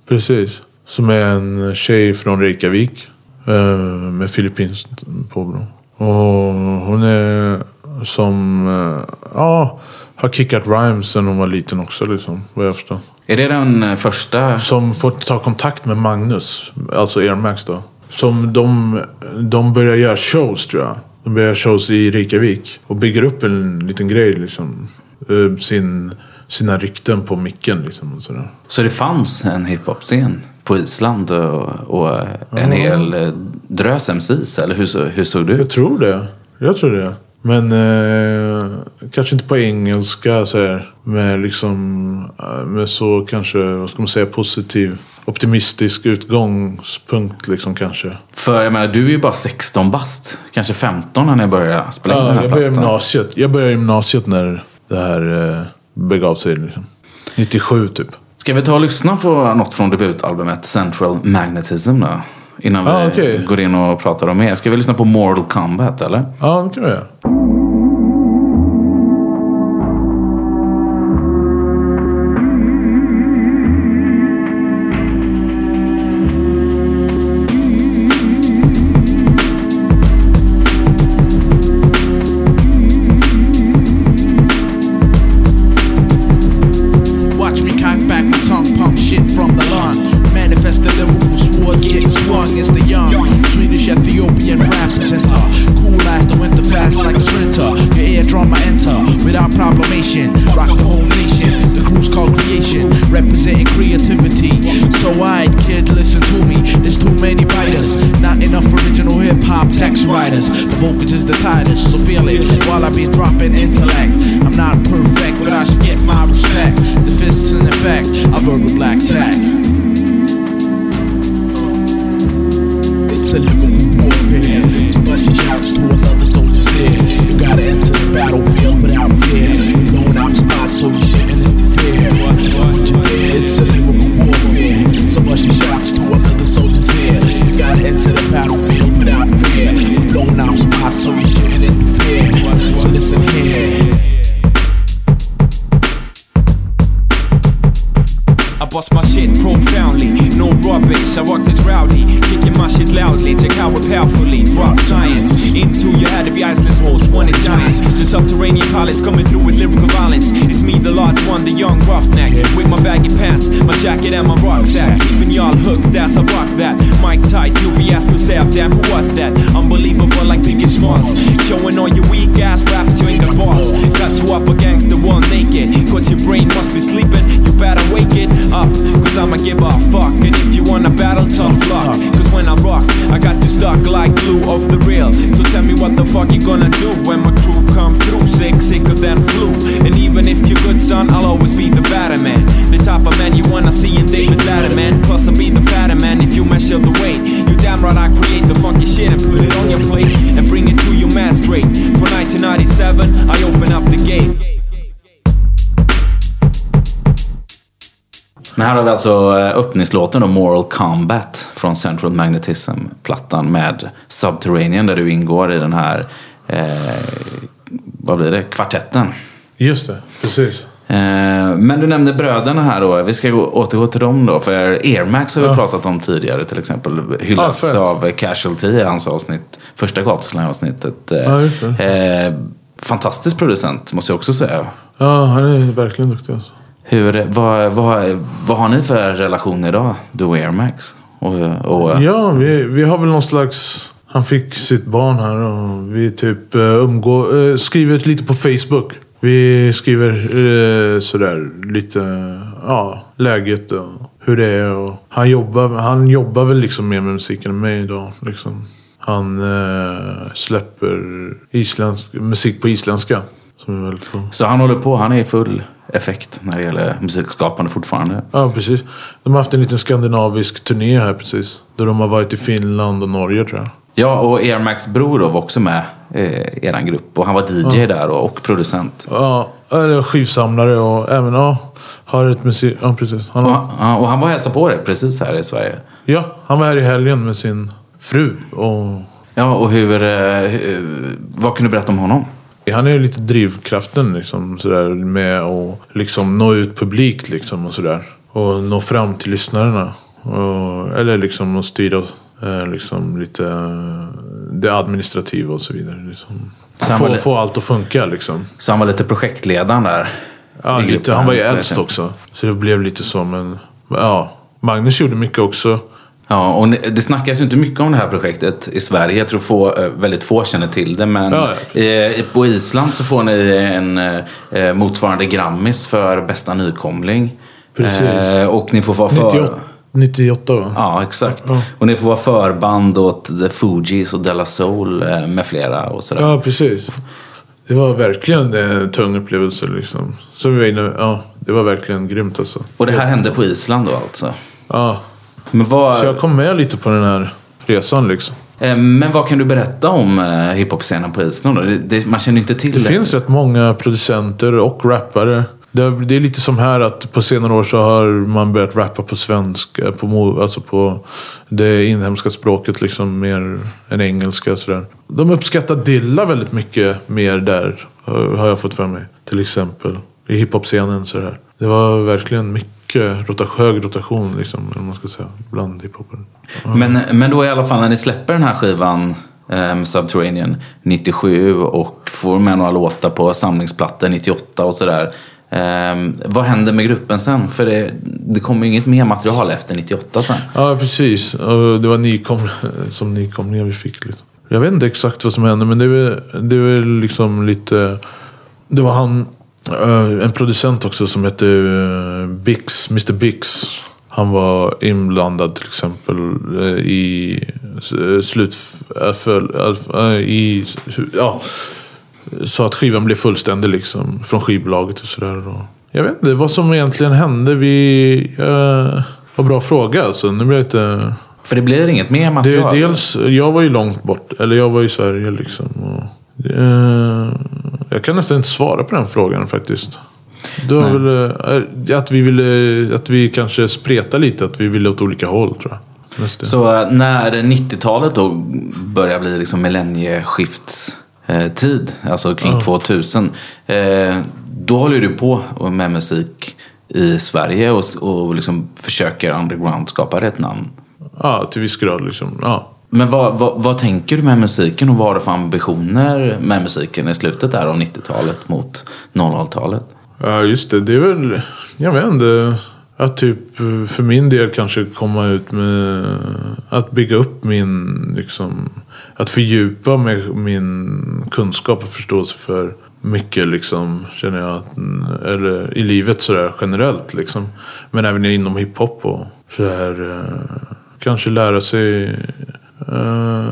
Precis. Som är en tjej från Reykjavik. Eh, Med filippinskt påbrå. Och hon är som, eh, ja, har kickat rhymes sen hon var liten också liksom. Vad jag förstår. Är det den eh, första? Som får ta kontakt med Magnus, alltså Air Max då. Som de, de börjar göra shows tror jag. De börjar göra shows i Reykjavik. Och bygger upp en liten grej liksom. Sin, sina rykten på micken liksom. Och sådär. Så det fanns en hiphop-scen på Island och, och en hel eh, drös MCs? Eller hur, hur såg det Jag tror det. Jag tror det. Men eh, kanske inte på engelska så här, med liksom eh, med så kanske, vad ska man säga, positiv, optimistisk utgångspunkt liksom kanske. För jag menar, du är ju bara 16 bast. Kanske 15 när ni började spela in den här jag började plattan. gymnasiet. Jag började gymnasiet när det här eh, begav sig. Liksom. 97 typ. Ska vi ta och lyssna på något från debutalbumet Central Magnetism då? Innan vi Ah, okej. går in och pratar om mer. Ska vi lyssna på Mortal Kombat eller? Ja, det kan vi göra. Här har vi alltså eh, öppningslåten då, Moral Combat från Central Magnetism-plattan med Subterranean där du ingår i den här, eh, vad blir det, kvartetten. Just det, precis. Eh, men du nämnde bröderna här då. Vi ska gå, återgå till dem då. För Air Max har vi Ja. pratat om tidigare till exempel. Hyllas fett. av Casualty i hans avsnitt. Första gatuslang-avsnittet. Eh, Ja, eh, fantastisk producent måste jag också säga. Ja, han är verkligen duktig alltså. Hur, vad, vad, vad har ni för relation idag, du och Air Max? Och, och, Ja, vi, vi har väl någon slags... Han fick sitt barn här och vi typ eh, umgår, eh, skriver lite på Facebook. Vi skriver eh, sådär lite, ja, läget och hur det är. Och han, jobbar, han jobbar väl liksom mer med musiken än mig idag. Liksom. Han släpper isländsk, musik på isländska. Så han håller på, han är i full effekt när det gäller musikskapande fortfarande. Ja, precis. De har haft en liten skandinavisk turné här precis. Där de har varit i Finland och Norge tror jag. Ja, och Air Max bror då var också med i eh, eran grupp. Och han var DJ där och, och producent. Ja, eller skivsamlare och även, ja, har ett musik... Ja, precis. Han, Och han, ja, och han var och hälsade på dig precis här i Sverige. ja, han var här i helgen med sin fru. Och Ja, och hur, eh, hur, vad kan du berätta om honom? Han är ju lite drivkraften liksom, sådär, med att liksom, nå ut publikt liksom, och sådär. Och nå fram till lyssnarna. Och, eller liksom att styra eh, liksom, lite eh, det administrativa och så vidare. Liksom. Få, li- få allt att funka liksom. Så han var lite projektledaren där. Ja, lite, han var ju äldst också. Så det blev lite så, men ja. Magnus gjorde mycket också. Ja, och det snackas ju inte mycket om det här projektet i Sverige. Jag tror få, eh, väldigt få känner till det. Men Ja, eh, på Island så får ni en eh, motsvarande Grammis för bästa nykomling. Precis. Eh, och ni får vara för... 98, 98 va? Ja, exakt. Ja. Och ni får vara förband åt The Fugees och Della Soul eh, med flera och sådär. Ja, precis. Det var verkligen en tung upplevelse liksom. Så vi var inne, ja, det var verkligen grymt alltså. Och det här hände på Island då alltså? Ja, vad, så jag kom med lite på den här resan liksom. eh, men vad kan du berätta om eh, hiphop-scenen på Island då? Det, det, man känner inte till Det det. finns rätt många producenter och rappare. Det, det är lite som här att på senare år så har man börjat rappa på svenska, på, mo- alltså på det inhemska språket liksom mer än engelska och sådär. De uppskattar Dilla väldigt mycket mer där, har har jag fått för mig. Till exempel. I hiphop-scenen sådär. Det var verkligen mycket rota, hög rotation liksom, eller man ska säga, bland hiphopare. Men, men då i alla fall när ni släpper den här skivan eh, med Subterranean 97 och får med några låtar på samlingsplattor 98 och sådär. Eh, vad händer med gruppen sen? För det, det kommer ju inget mer material efter 98 sen. Ja, precis. Det var nykom, som nykomlingar vi fick. Liksom. Jag vet inte exakt vad som hände, men det väl, det väl liksom lite... Det var han, en producent också som hette eh, Bix, Mr Bix. Han var inblandad till exempel eh, i eh, slut... eh, eh, I, ja, så att skivan blev fullständig liksom. Från skivbolaget och sådär. Jag vet inte vad som egentligen hände. Vi... Eh, vad bra fråga alltså. Nu blir jag lite... För det blir inget mer Det, material. dels, jag var ju långt bort. Eller jag var i Sverige liksom. Och, eh, jag kan nästan inte svara på den frågan faktiskt. Det var väl eh, att vi ville... Att vi kanske spretade lite. Att vi ville åt olika håll tror jag. Så eh, när 90-talet då börjar bli liksom millennieskiftstid, alltså kring 2000. Eh, då håller du på med musik i Sverige och, och liksom försöker underground skapa ett namn. Ja, till viss grad liksom. Ja. Men vad, vad, vad tänker du med musiken och vad har du för ambitioner med musiken i slutet där av 90-talet mot 00-talet? Ja, just det. Det är väl, jag vet inte. Att typ för min del kanske komma ut med att bygga upp min, liksom, att fördjupa med min kunskap och förståelse för mycket liksom, känner jag. Att, eller i livet sådär generellt liksom. Men även inom hiphop och så här. Eh, kanske lära sig Uh,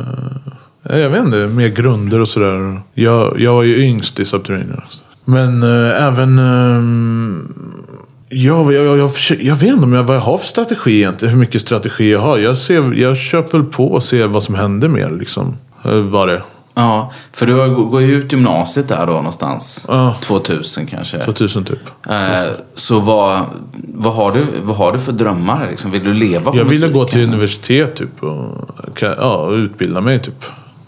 jag vet inte, mer grunder och sådär. Jag, jag var ju yngst i Subterranean. Men uh, även... Uh, jag, jag, jag, försöker- jag vet inte om jag, vad jag har för strategi egentligen. Hur mycket strategi jag har. Jag, ser, jag köper väl på och ser vad som händer mer. Liksom. Uh, vad det är. Ja, för du går ju ut gymnasiet där då någonstans. Ja. 2000 kanske. 2000 typ. Eh, så vad, vad, har du, vad har du för drömmar? Liksom? Vill du leva på Jag ville gå till universitet typ. Och, ja, utbilda mig typ.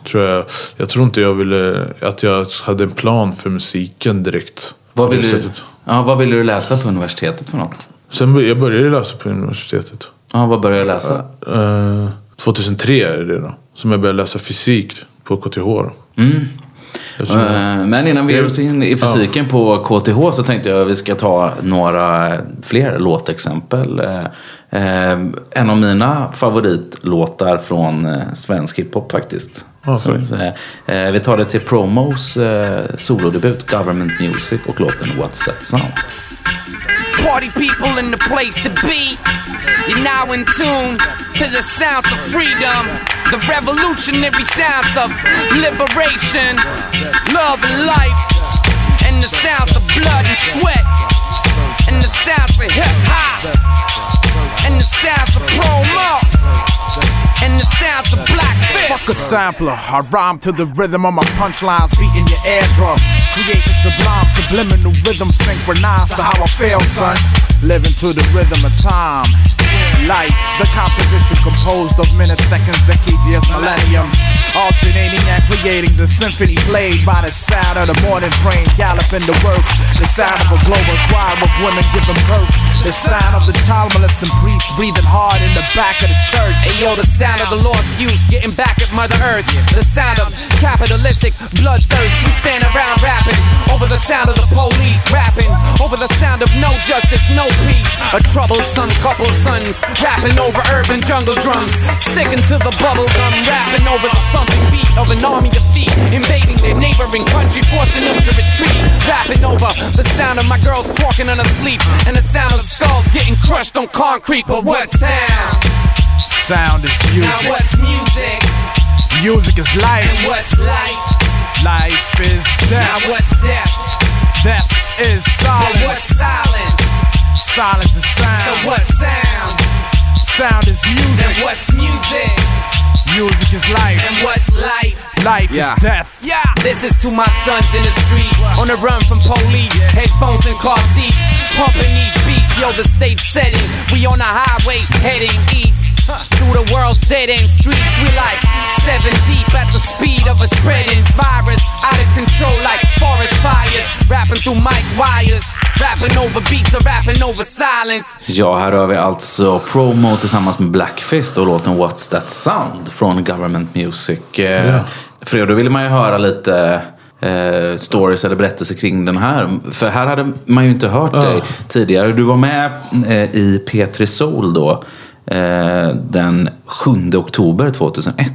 Tror jag, jag tror inte jag ville... Att jag hade en plan för musiken direkt. Vad på det vill, du, ja, vad vill du läsa på universitetet för något? Sen jag började läsa på universitetet. Ja, vad började du läsa? Eh, 2003 är det då. Som jag började läsa fysik på KTH. Mm. Eh, Men innan vi ger oss in i fysiken på KTH så tänkte jag att vi ska ta några fler låtexempel. Eh, eh, En av mina favoritlåtar från svensk hiphop faktiskt. Ja, så, eh, vi tar det till Promos solodebut Government Music och låten What's That Sound. Party people in the place to be. You're now in tune to the sounds of freedom, the revolutionary sounds of liberation, love and life, and the sounds of blood and sweat, and the sounds of hip hop, and the sounds of promo, and the sounds of black fist. Fuck a sampler. I rhyme to the rhythm of my punchlines, beating your eardrum. Creating sublime, subliminal rhythm synchronized to how I feel, son. Living to the rhythm of time. Life, the composition composed of minutes, seconds, decades, millenniums. Alternating and creating the symphony played by the sound of the morning train galloping to work. The sound of a global choir of women giving birth. The sound of the Talmudist and priest breathing hard in the back of the church. Ayo, the sound of the lost youth getting back at Mother Earth. The sound of capitalistic bloodthirst. We stand around rapping over the sound of the police rapping over the sound of no justice, no peace. A troublesome couple sons rapping over urban jungle drums, sticking to the bubble gum, rapping over the thumping beat of an army of feet invading their neighboring country, forcing them to retreat. Rapping over the sound of my girls talking in her sleep and the sound of skulls getting crushed on concrete. But what sound? Sound is music. Now what's music? Music is life. And what's life? Life is death. Now death. what's death? Death is silence. But what's silence. silence? is is So sound. what's sound? Sound is music. And music. what's music? Music is life. And what's life? Life is death. Yeah. This is to my sons in the streets, on the run from police, headphones and car seats, pumping these beats. Yo, the stage setting, we on the highway heading east. Through the world's dead end streets, we like seven deep at the speed of a spreading virus. Out of control like forest fires. Rapping through mic wires, rapping over beats or rapping over silence. Ja, här har vi alltså Promo tillsammans med Blackfist och låten What's That Sound från Government Music. Ja. För då ville man ju höra lite eh, stories eller berättelser kring den här. För här hade man ju inte hört dig tidigare. Du var med eh, i P3 Soul då. Eh, den 7 oktober 2001.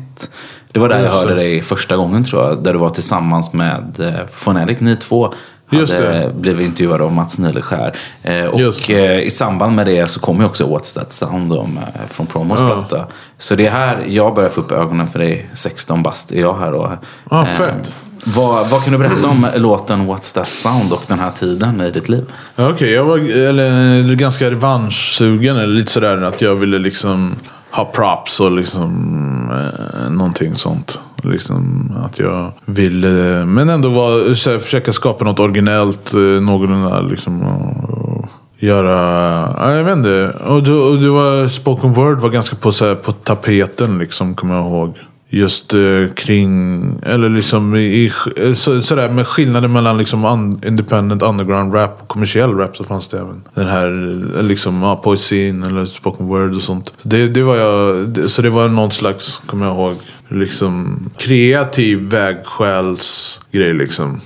Det var där jag hörde dig första gången tror jag. Där du var tillsammans med eh, Fonelic. Ni två Just hade det. blivit intervjuade av Mats Nileskär. Eh, och eh, i samband med det så kom ju också What's That Sound då, med, från Promos Ja. platta. Så det är här jag börjar få upp ögonen för dig. 16 bast är jag här då. Ja, fett. vad, vad kan du berätta om låten What's That Sound och den här tiden i ditt liv? Ja, Okej, jag var eller, ganska revanschsugen. Eller lite sådär att jag ville liksom ha props och liksom eh, någonting sånt. Liksom att jag ville, eh, men ändå var, så här, försöka skapa något originellt. Eh, någorlunda liksom. Och, och göra, jag vet inte. Och, du, och det var spoken word var ganska på, så här, på tapeten liksom, kommer jag ihåg just eh, kring, eller liksom i, så, sådär med skillnaden mellan liksom un, independent underground rap och kommersiell rap så fanns det även den här eh, liksom, ja, poesin eller spoken word och sånt. Det, det var jag, det, så det var någon slags, kommer jag ihåg, liksom kreativ vägskälsgrej liksom.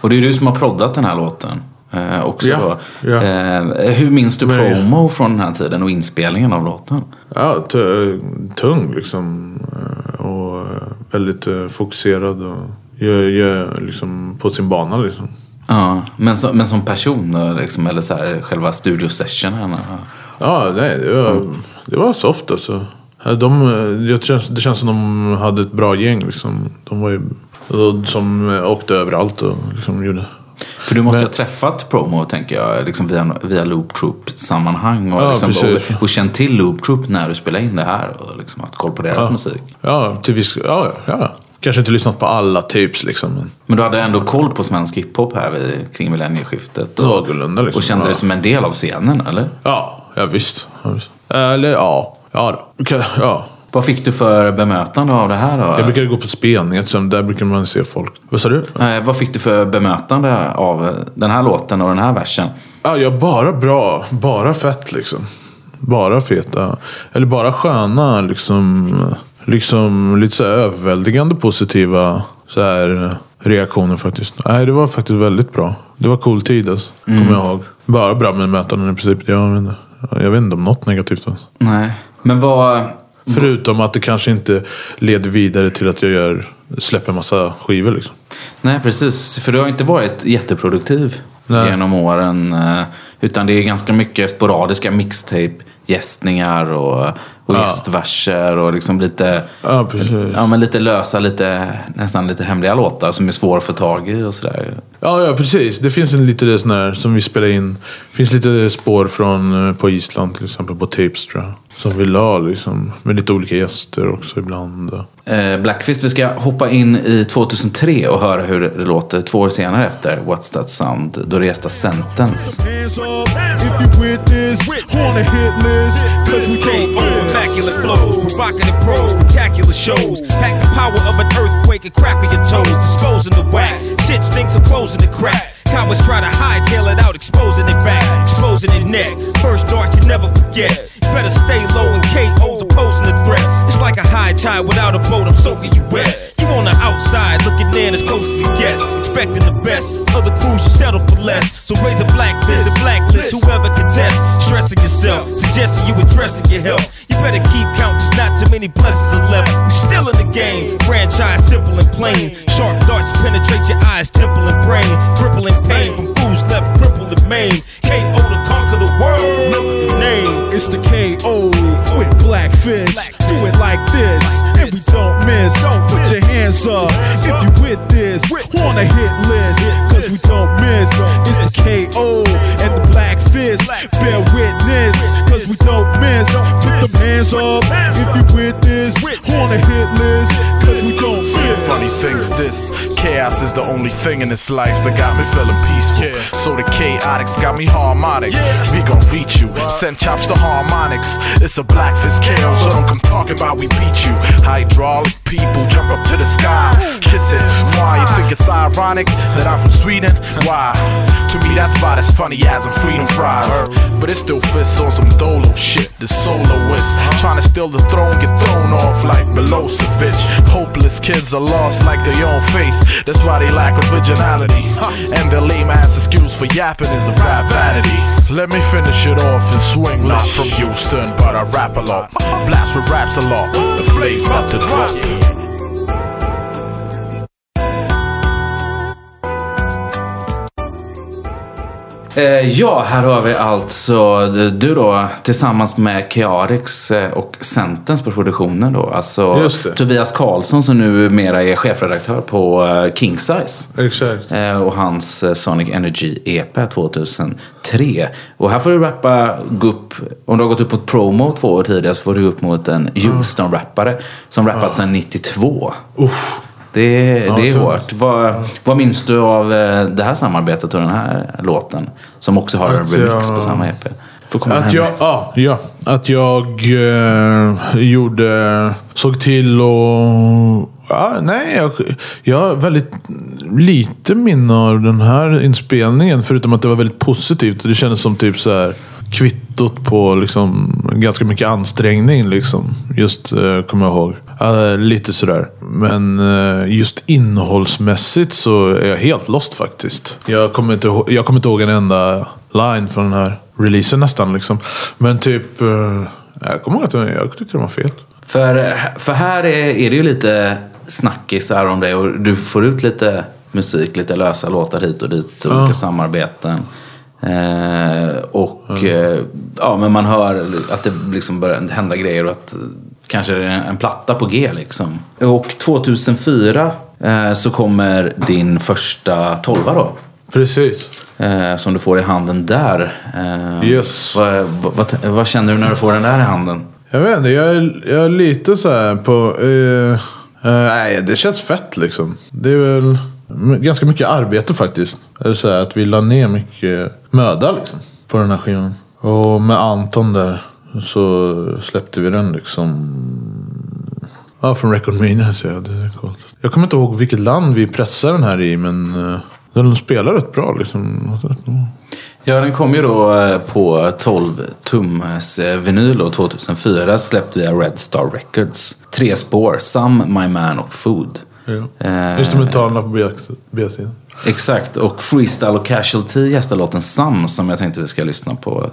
Och det är du som har proddat den här låten. Eh, också Ja, ja. Eh, hur minns du Men- promo från den här tiden och inspelningen av låten? Ja, tung liksom. eh, Och eh, väldigt eh, fokuserad och gör, gör liksom på sin bana liksom. Ja, men, så, men som person då, liksom, eller så här, själva studiosessionen? Ja, nej, det var, det var soft alltså. De, eh, jag tror, det känns som de hade ett bra gäng liksom. De var ju, som åkte överallt och liksom gjorde. För du måste Men- ha träffat promo, tänker jag, liksom via, via Loop Troop-sammanhang. Och, Ja, liksom, och, och känt till Loop Troop när du spelade in det här. Och liksom haft koll på deras Ja. musik. Ja, till viss, ja, ja. Kanske inte lyssnat på alla typs liksom. Men Men du hade ändå koll på svensk hiphop här vid, kring millennieskiftet. Och, någorlunda liksom. och kände ja. dig som en del av scenen, eller? Ja, ja visst. Ja, visst. Eller ja, ja då. Ja. Vad fick du för bemötande av det här då? Jag brukade gå på spelningar, så där brukar man se folk. Vad sa du? Eh, vad fick du för bemötande av den här låten och den här versen? Ja, jag bara bra. Bara fett liksom. Bara feta. Eller bara sköna liksom. Liksom lite så överväldigande positiva så här, reaktioner faktiskt. Nej, det var faktiskt väldigt bra. Det var cool tid alltså. Kommer jag ihåg. Bara bra med mötanden i princip. Jag vet inte, jag vet inte om något negativt. Alltså. Nej. Men vad... Förutom att det kanske inte leder vidare till att jag gör, släpper massa skivor liksom. Nej, precis. För du har inte varit jätteproduktiv Nej. genom åren. eh, Utan det är ganska mycket sporadiska mixtape, gästningar och, och Ja. gästverser och liksom lite, Ja, ja, men lite lösa, lite, nästan lite hemliga låtar som är svåra att få tag i och sådär. Ja, ja, precis. Det finns en lite sån här som vi spelar in. Det finns lite spår från eh, på Island till exempel på Tapes tror jag. Som vi la liksom. Med lite olika gäster också ibland. Eh, Blackfist, vi ska hoppa in i 2003 och höra hur det låter två år senare efter What's That Sound. Då det gästar Sentence. Hands up if you with this on a hit list. Cause we King can't on immaculate flows, provocative pros, spectacular shows. Pack the power of an earthquake and crack on your toes, disposing the whack. Shit stinks of closing the crack. Cowards try to hightail it out, exposing it back, exposing it neck. First dart you never forget. You better stay low and KO's opposing the threat. It's like a high tide without a boat, I'm soaking you wet. You on the outside, looking in as close as you get, expecting the best. Other crews you settle for less. So raise a black fist to blacklist whoever contests. Stressing yourself, suggesting you addressing your health. You better keep count, cause not too many blessings are left. Still in the game, franchise simple and plain. Sharp darts penetrate your eyes, temple and brain. Crippling pain from fools left crippled and maimed. KO to conquer the world, remember the name. It's the KO with Black Fist. Do it like this, and we don't miss. Put your hands up if you with this on a hit list. Cause we don't miss. It's the KO and the Fist. Bear witness, cause we don't miss. Put them hands up if you with this on a hit list. Cause we don't miss. Funny thing's this chaos is the only thing in this life that got me feeling peaceful. So the chaotics got me harmonic. We gon' reach you, send chops to harmonics. It's a black fist KO, so don't come talking about we beat you. Hydraulic people jump up to the sky, kiss it. Why you think it's ironic that I'm from Sweden? Why? To me that's about as funny as I'm freedom fries. But it still fits on some dolo shit. The soloist trying to steal the throne, get thrown off like Milosevic. Hopeless kids are lost like their own faith. That's why they lack originality. And their lame ass excuse for yapping is the rap vanity. Let me finish it off and swing. Not from Houston, but I rap a lot. Blast with raps a lot. The flame's about to drop. Ja, här har vi alltså du då tillsammans med Kearix eh, och Sentence på produktionen då. Alltså. Tobias Karlsson som numera är chefredaktör på eh, King Size. Exakt. Eh, och hans eh, Sonic Energy EP 2003. Och här får du rappa, gå upp, om du har gått upp mot promo två år tidigare så får du upp mot en Houston-rappare som rappat sedan 92. Det, det är tungt. hårt. Vad, vad minns du av eh, det här samarbetet och den här låten? Som också har en Att remix jag- på samma EP. Att jag, ja, ja, att jag eh, gjorde, såg till och... Ja, nej, jag, jag har väldigt lite minne av den här inspelningen. Förutom att det var väldigt positivt. Det kändes som typ så här kvittot på liksom, ganska mycket ansträngning. Liksom. Just, eh, kommer jag ihåg. Ja, lite sådär. Men eh, just innehållsmässigt så är jag helt lost faktiskt. Jag kommer inte, ihåg- jag kommer inte ihåg en enda line från den här releasen nästan. Liksom. Men typ... Eh, jag kommer ihåg att jag, jag tyckte det var fel. För, för här är, är det ju lite snackisar om det och du får ut lite musik, lite lösa låtar hit och dit, olika samarbeten. Eh, och eh, ja, men man hör att det liksom börjar hända grejer och att kanske det är en platta på G liksom. Och 2004 eh, så kommer din första tolva då. Precis. Eh, som du får i handen där. Eh, Yes. vad, vad, vad, känner du när du får den där i handen? Jag vet inte, jag är, jag är lite så här på... Eh, eh, nej, det känns fett liksom. Det är väl Mm, ganska mycket arbete faktiskt. Eller så här, att vi la ner mycket möda liksom, på den här skivan. Och med Anton där så släppte vi den liksom... Ja, från Record Mania. Så ja, det är coolt. Jag kommer inte ihåg vilket land vi pressade den här i, men eh, den spelar rätt bra liksom. Ja, den kom ju då eh, på 12 tums eh, vinyl och 2004 släppt via Red Star Records. Tre spår, Some, My Man och Food. Ja. Eh, Instrumentalerna på B- B-sidan. Exakt, och Freestyle och Casualty gästar låten Some som jag tänkte vi ska lyssna på.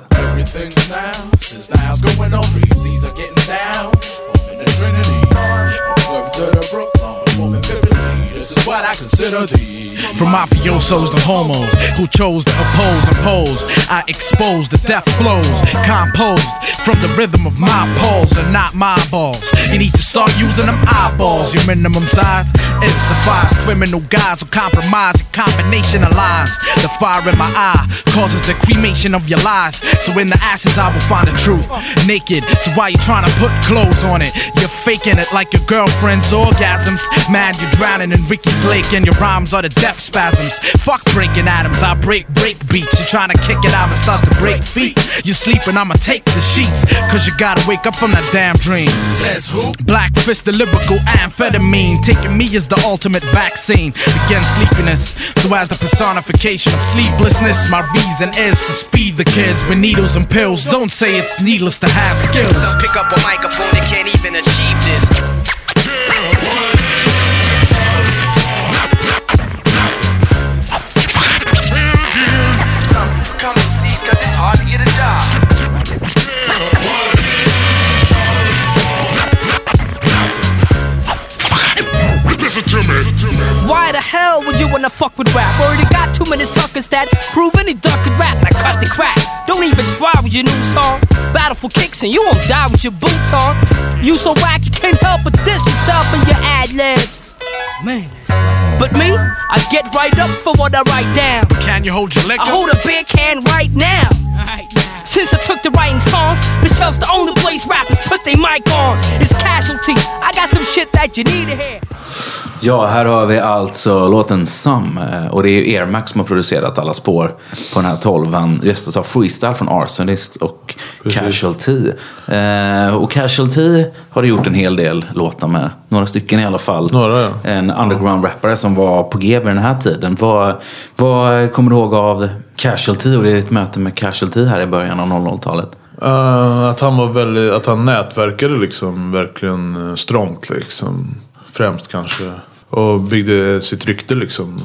This is what I consider the. From mafiosos to homos who chose to oppose and pose, I expose the death flows, composed from the rhythm of my pulse and not my balls. You need to start using them eyeballs. Your minimum size, it suffice. Criminal guys who compromise a combination of lines. The fire in my eye causes the cremation of your lies. So in the ashes, I will find the truth. Naked, so why you trying to put clothes on it? You're faking it like your girlfriend's orgasms. Man, you're drowning in Ricky's lake, and your rhymes are the death spasms. Fuck breaking atoms, I break break beats. You're trying to kick it out and start to break feet. You're sleeping, I'ma take the sheets. Cause you gotta wake up from that damn dream. Says who? Black fist, the lyrical amphetamine. Taking me is the ultimate vaccine against sleepiness. So as the personification of sleeplessness, my reason is to speed the kids with needles and pills. Don't say it's needless to have skills. Some pick up a microphone and can't even achieve this. Why the hell would you wanna fuck with rap? Already got too many suckers that prove any duck could rap. Like cut the crap. Don't even try with your new song. Battle for kicks and you won't die with your boots on. You so whack you can't help but diss yourself and your ad libs. Man, that's right. But me, I get write ups for what I write down. Can you hold your liquor? I hold a beer can right now. Since I took to writing songs, the shelf's the only place rappers put their mic on. It's casualty. I got some shit that you need to hear. Ja, här har vi alltså låten Some. eh, Och det är ju Airmax som har producerat alla spår på den här tolvan. Gästas av Freestyle från Arsonist och Casualty. Eh, och Casualty har du gjort en hel del låtar med. Några stycken i alla fall. Några, ja. En underground-rappare som var på G vid den här tiden. Vad, vad kommer du ihåg av Casualty och ett möte med Casualty här i början av 00-talet? Eh, att han var väldigt, att han nätverkade liksom verkligen eh, strångt liksom. Främst kanske. Och byggde sitt rykte liksom.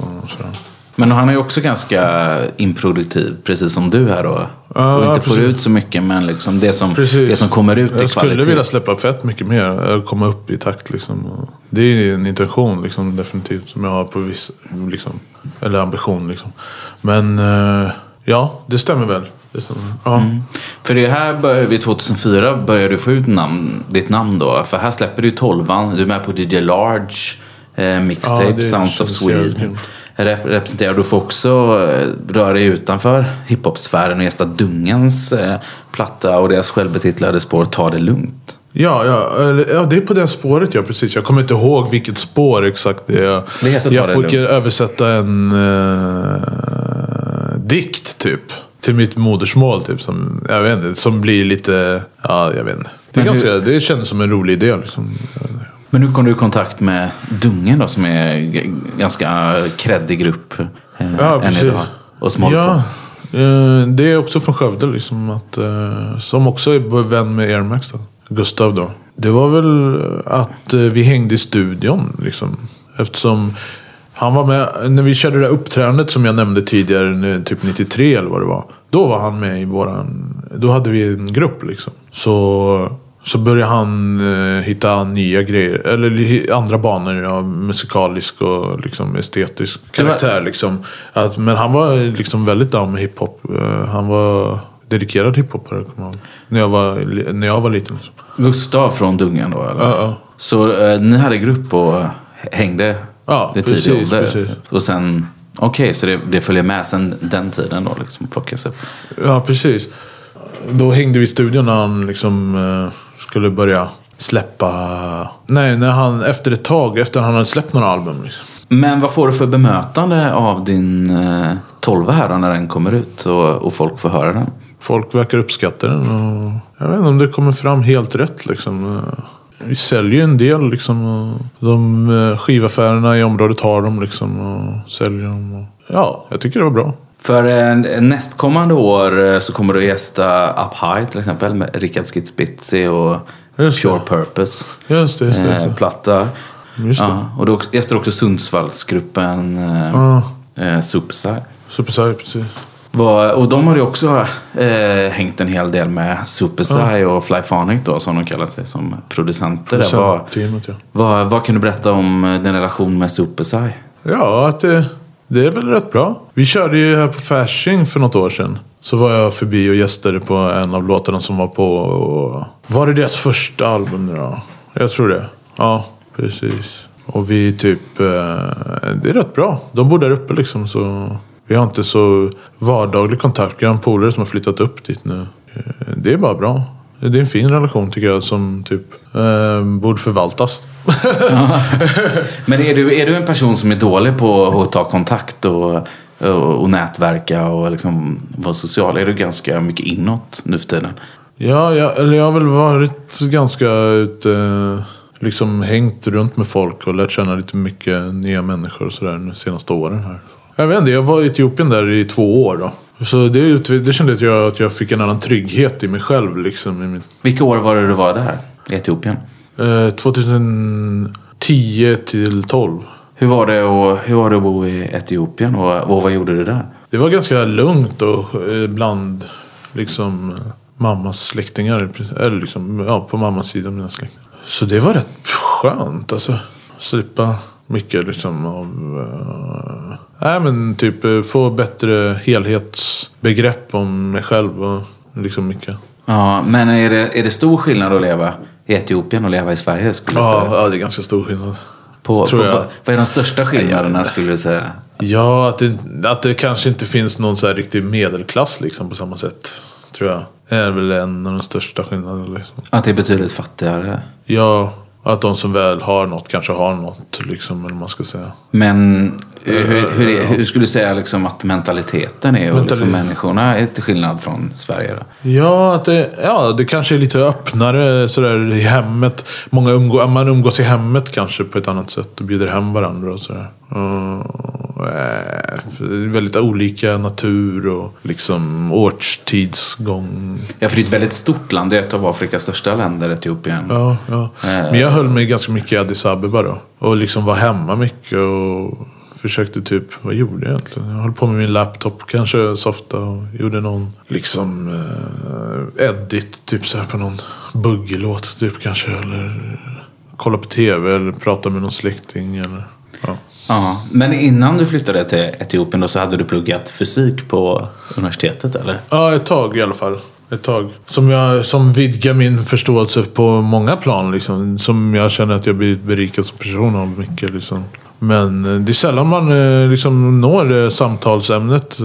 Men han är ju också ganska improduktiv, precis som du här då. Ja, och inte får precis. ut så mycket, men liksom det, som, Precis. det som kommer ut i Jag skulle kvalitet. vilja släppa fett mycket mer. eh, Komma upp i takt liksom. Det är en intention liksom, definitivt. Som jag har på viss, liksom. Eller ambition liksom. Men eh, ja, det stämmer väl. Ja. Mm. För det här började, vid 2004 började du få ut namn, ditt namm då. För här släpper du tolvan. Du är med på DJ Large eh, mixtape, Ja, Sounds of Sweden. Rep representerar. Du får också eh, röra dig utanför hiphop-sfären och gästa Dungens eh, platta och deras självbetitlade spår Ta det lugnt. Ja, ja, ja, det är på det spåret ja, precis. Jag kommer inte ihåg vilket spår exakt det är. Det jag får översätta en eh, dikt typ. Till mitt modersmål. Typ, som, jag vet inte, som blir lite... Ja, jag vet inte. Det, är Men hur- ganska, det kändes som en rolig idé. Liksom. Men hur kom du i kontakt med Dungen då som är ganska kreddig grupp? eh, Ja, precis. idag, Och som Ja, eh, det är också från Skövde. Liksom, att, eh, som också är vän med Air Max. Då. Gustav då. Det var väl att eh, vi hängde i studion. Liksom. Eftersom han var med när vi körde det där uppträdandet som jag nämnde tidigare. Typ 93 eller vad det var. Då var han med i våran... Då hade vi en grupp liksom. Så, så började han eh, hitta nya grejer. Eller andra banor av musikalisk och liksom, estetisk Det var- karaktär. Liksom. Att, men han var liksom väldigt down med hiphop. Eh, Han var dedikerad hiphoppare kommer jag. När jag var, när jag var liten. Liksom. Gustav från Dungen då eller? Ja, ja. Så eh, ni hade grupp och hängde Ja, i tidig precis, ålder? precis. Och sen, okej, så det, det följer med sen den tiden då liksom plockas upp? Ja, precis. Då hängde vi i studion när han liksom eh, skulle börja släppa... Nej, när han, efter ett tag, efter han hade släppt några album. Liksom. Men vad får du för bemötande av din eh, tolva här då när den kommer ut och, och folk får höra den? Folk verkar uppskatta den. Och jag vet inte om det kommer fram helt rätt. Liksom. Vi säljer ju en del. Liksom, de eh, skivaffärerna i området har dem. Liksom, och säljer dem. Och, ja, jag tycker det var bra. För eh, nästkommande år eh, så kommer du gästa Up High till exempel med Rickard Skitspitzi och Just det. Pure Purpose. Just det, just det. Just det. platta. Just det. Ja, och du gästar också Sundsvallsgruppen Ja. eh, Superstar. Superstar, precis. Vad- Och de har ju också eh, hängt en hel del med Superstar och Flyphonic då som de kallar sig som producenter. där. Vad, Producentteamet, ja. vad, vad kan du berätta om eh, din relation med Superstar? Ja, att det, det är väl rätt bra. Vi körde ju här på Fasching för något år sedan. Så var jag förbi och gästade på en av låtarna som var på... Och, var det deras första album nu då? Jag tror det. Ja, precis. Och vi typ... Eh, det är rätt bra. De bor där uppe liksom så... Vi har inte så vardaglig kontakt. Vi har en polare som har flyttat upp dit nu. Eh, Det är bara bra. Det är en fin relation tycker jag som typ eh, borde förvaltas. Men är du, är du en person som är dålig på att ta kontakt och, och, och nätverka och liksom vara social? Är du ganska mycket inåt nu för tiden? Ja, jag, eller jag har väl varit ganska ute, liksom hängt runt med folk och lärt känna lite mycket nya människor och sådär de senaste åren här. Jag vet inte, jag var i Etiopien där i två år då. Så det, det kände jag att jag fick en annan trygghet i mig själv liksom. I min, Vilka år var det du var där i Etiopien? eh, 2010 till 12. Hur var det att, hur var det att bo i Etiopien och, och vad gjorde du där? Det var ganska lugnt och eh, bland liksom mammas släktingar. Eller liksom, ja, på mammas sida mina släktingar. Så det var rätt skönt alltså. Slippa mycket liksom av... Uh, nej men typ eh, få bättre helhetsbegrepp om mig själv och liksom mycket. Ja, men är det, är det stor skillnad att leva i Etiopien och leva i Sverige skulle Ja, säga? ja, det är ganska stor skillnad. På, på, vad, vad är de största skillnaderna skulle du säga? Ja, att det, att det kanske inte finns någon så här riktig medelklass liksom på samma sätt. Tror jag. Det är väl en av de största skillnaderna. Liksom. Att det är betydligt fattigare? Ja, att de som väl har något kanske har något. Liksom, eller vad man ska säga. Men hur, hur, är, hur skulle du säga liksom att mentaliteten är och liksom Mentalitet. människorna är till skillnad från Sverige? Då? Ja, att det, ja, det kanske är lite öppnare sådär i hemmet. Många umgå, man umgås i hemmet kanske på ett annat sätt och bjuder hem varandra och sådär. Och, eh, är väldigt olika natur och liksom årstidsgång. Ja, för det är ett väldigt stort land. Det är ett av Afrikas största länder, Etiopien. Ja, ja. Men jag höll mig ganska mycket i Addis Abeba då. Och liksom var hemma mycket och försökte typ, vad gjorde jag egentligen? Jag höll på med min laptop kanske, softa och gjorde någon liksom eh, edit, typ så här på någon buggelåt typ kanske. Eller kolla på tv eller prata med någon släkting eller ja. Ja, men innan du flyttade till Etiopien då så hade du pluggat fysik på universitetet eller? Ja, ett tag i alla fall. Ett tag. Som, jag, som vidgar min förståelse på många plan. Liksom. Som jag känner att jag blivit berikad som person av mycket. Liksom. Men eh, det är sällan man eh, liksom når eh, samtalsämnet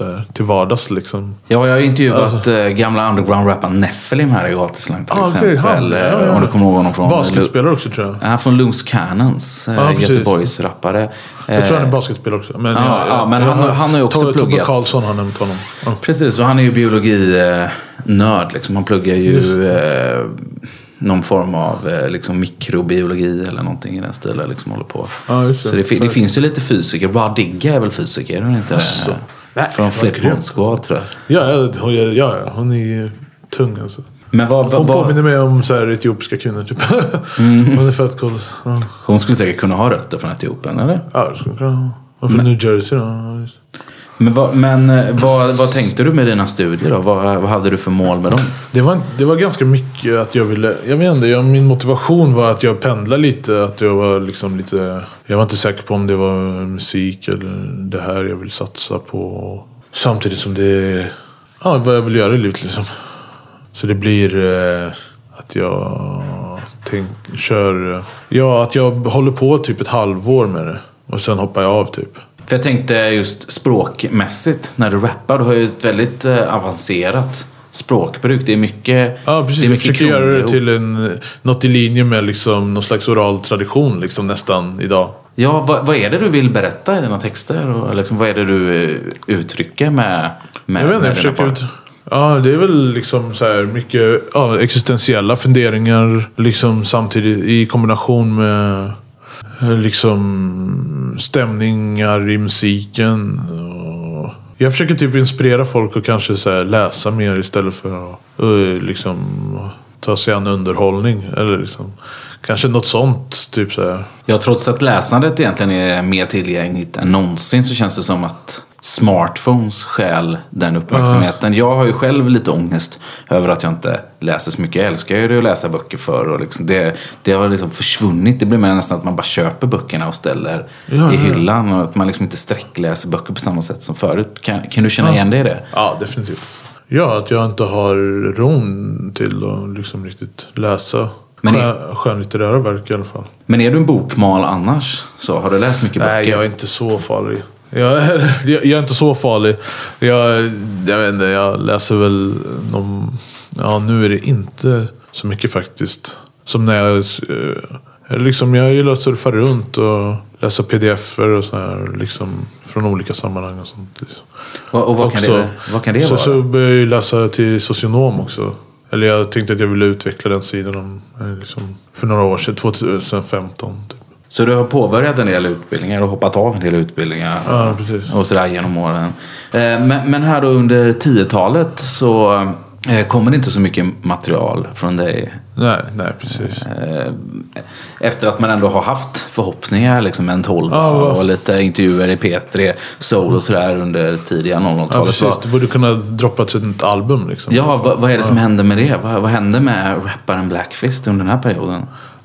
här, till vardags. Liksom. Ja, jag har intervjuat eh, gamla underground-rapparen Nephilim här i Gatuslang till Ah, exempel. han, ja, ja. Om du kommer ihåg honom från... Basketspelare också tror jag. Han är från Loose Cannons, eh, Ja, precis. Göteborgs rappare. Jag tror han är basketspelare också. Men, Ja, ja, men han- han har ju också Tobbe- Tobbe pluggat. Karlsson har nämnt honom. Precis, och han är ju biologinörd. Liksom. Han pluggar ju någon form av eh, liksom, mikrobiologi eller någonting i den stilen. Liksom, håller på. Ja, det. Så det, det finns ju lite fysiker. Rod Digga är väl fysiker? Är hon inte? Asså. Nej, Från grymt. Squad tror jag. Ja, ja, hon- ja, ja, hon är tung alltså. Men vad, vad, Hon påminner mig om så här, etiopiska kvinnor typ. Mm. <laughs> hon är fett cool. Ja, hon skulle säkert kunna ha rötter från Etiopien, eller? ja det skulle kunna ha. Är från New Jersey då. Men, vad, men eh, vad, vad tänkte du med dina studier då? Vad, vad hade du för mål med dem? Det var, det var ganska mycket att jag ville, jag vet inte, jag, min motivation var att jag pendlade lite. Att jag var liksom lite, jag var inte säker på om det var musik eller det här jag vill satsa på. Samtidigt som det, ja vad jag vill göra i livet liksom. Så det blir eh, att jag tänk, kör, ja att jag håller på typ ett halvår med det. Och sen hoppar jag av typ. För jag tänkte just språkmässigt när du rappar. Du har ju ett väldigt eh, avancerat språkbruk. Det är mycket Ja, precis. det är Jag mycket försöker göra det till en, något i linje med liksom någon slags oral tradition liksom nästan idag. Ja, vad, vad är det du vill berätta i dina texter? Och liksom, vad är det du eh, uttrycker med, med Jag vet med jag försöker... Ut... Ja, det är väl liksom så här mycket ja, existentiella funderingar. Liksom samtidigt i kombination med Eh, liksom stämningar i musiken. Jag försöker typ inspirera folk att kanske så här läsa mer istället för att eh, liksom ta sig an underhållning. Eller liksom, kanske något sånt. Typ så här. Ja, trots att läsandet egentligen är mer tillgängligt än någonsin så känns det som att smartphones stjäl den uppmärksamheten. Jag har ju själv lite ångest över att jag inte läser så mycket. Jag älskar ju att läsa böcker för och liksom det, det har liksom försvunnit. Det blir mer nästan att man bara köper böckerna och ställer Ja, i ja. hyllan och att man liksom inte sträckläser böcker på samma sätt som förut. Kan, kan du känna igen dig i det? Ja, definitivt. Ja, att jag inte har ron till att liksom riktigt läsa Men är- skön, skönlitterära verk i alla fall. Men är du en bokmal annars? Så har du läst mycket Nej, böcker? jag är inte så farlig. Jag är, <laughs> jag jag är inte så farlig. Jag, jag vet inte, jag läser väl någon... Ja, nu är det inte så mycket faktiskt. Som när jag... eh, Liksom, jag gillar att surfa runt och läsa pdf-er och så här. Liksom, från olika sammanhang och sånt. Liksom. Och, och vad, kan Också- det, vad kan det så, vara? Så började jag läsa till socionom också. Eller jag tänkte att jag ville utveckla den sidan om, eh, liksom, för några år sedan, 2015. Typ. Så du har påbörjat en del utbildningar och hoppat av en del utbildningar? Ja, precis. Och sådär genom åren. Eh, Men, här då under 10-talet så eh, kommer det inte så mycket material från dig. Nej, nej precis. Eh, Efter att man ändå har haft förhoppningar, liksom en 12 Ja, och lite intervjuer i P3 Soul och sådär under tidiga Ja, 00-talet. precis. Vad- Det borde kunna droppat ett album liksom. Ja, vad, vad är det som händer med det? Vad, vad hände med rapparen Blackfist under den här perioden?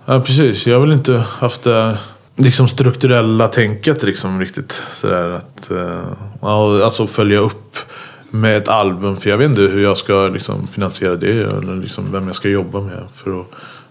Ja, precis. Jag har väl inte haft det liksom strukturella tänket liksom riktigt. Sådär att, eh, ja, alltså följa upp med ett album. För jag vet inte hur jag ska liksom finansiera det. Eller liksom vem jag ska jobba med för att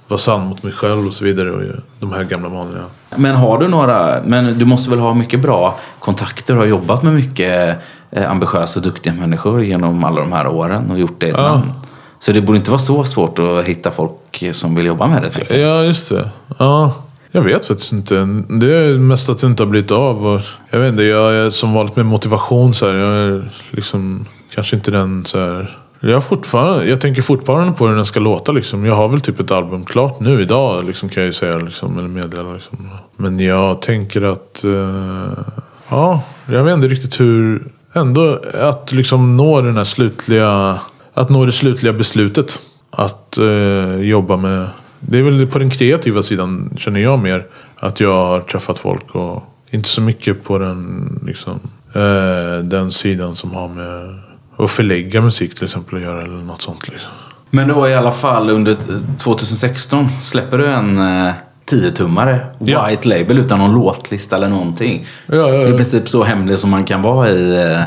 vara sann mot mig själv och så vidare. Och de här gamla vanliga. Men har du några, men du måste väl ha mycket bra kontakter och har jobbat med mycket eh, ambitiösa och duktiga människor genom alla de här åren och gjort det Ja. namn. Så det borde inte vara så svårt att hitta folk som vill jobba med det. jag. Ja, just det. Ja, jag vet faktiskt inte. Det är mest att det inte har blivit av. Och jag vet inte, jag är som vanligt med motivation så här. Jag är liksom kanske inte den så här. Jag, har fortfarande, jag tänker fortfarande på hur den ska låta liksom. Jag har väl typ ett album klart nu idag liksom, kan jag ju säga. Liksom, eller meddela liksom. Men jag tänker att... Eh, ja, jag vet inte riktigt hur... Ändå att liksom nå den här slutliga... Att nå det slutliga beslutet. Att eh, jobba med... Det är väl på den kreativa sidan känner jag mer. Att jag har träffat folk och inte så mycket på den, liksom, eh, den sidan som har med att förlägga musik till exempel att göra eller något sånt. Liksom. Men då i alla fall under 2016 släpper du en eh, 10-tummare Ja. white label utan någon låtlista eller någonting. Ja, ja, ja. I princip så hemlig som man kan vara i, eh,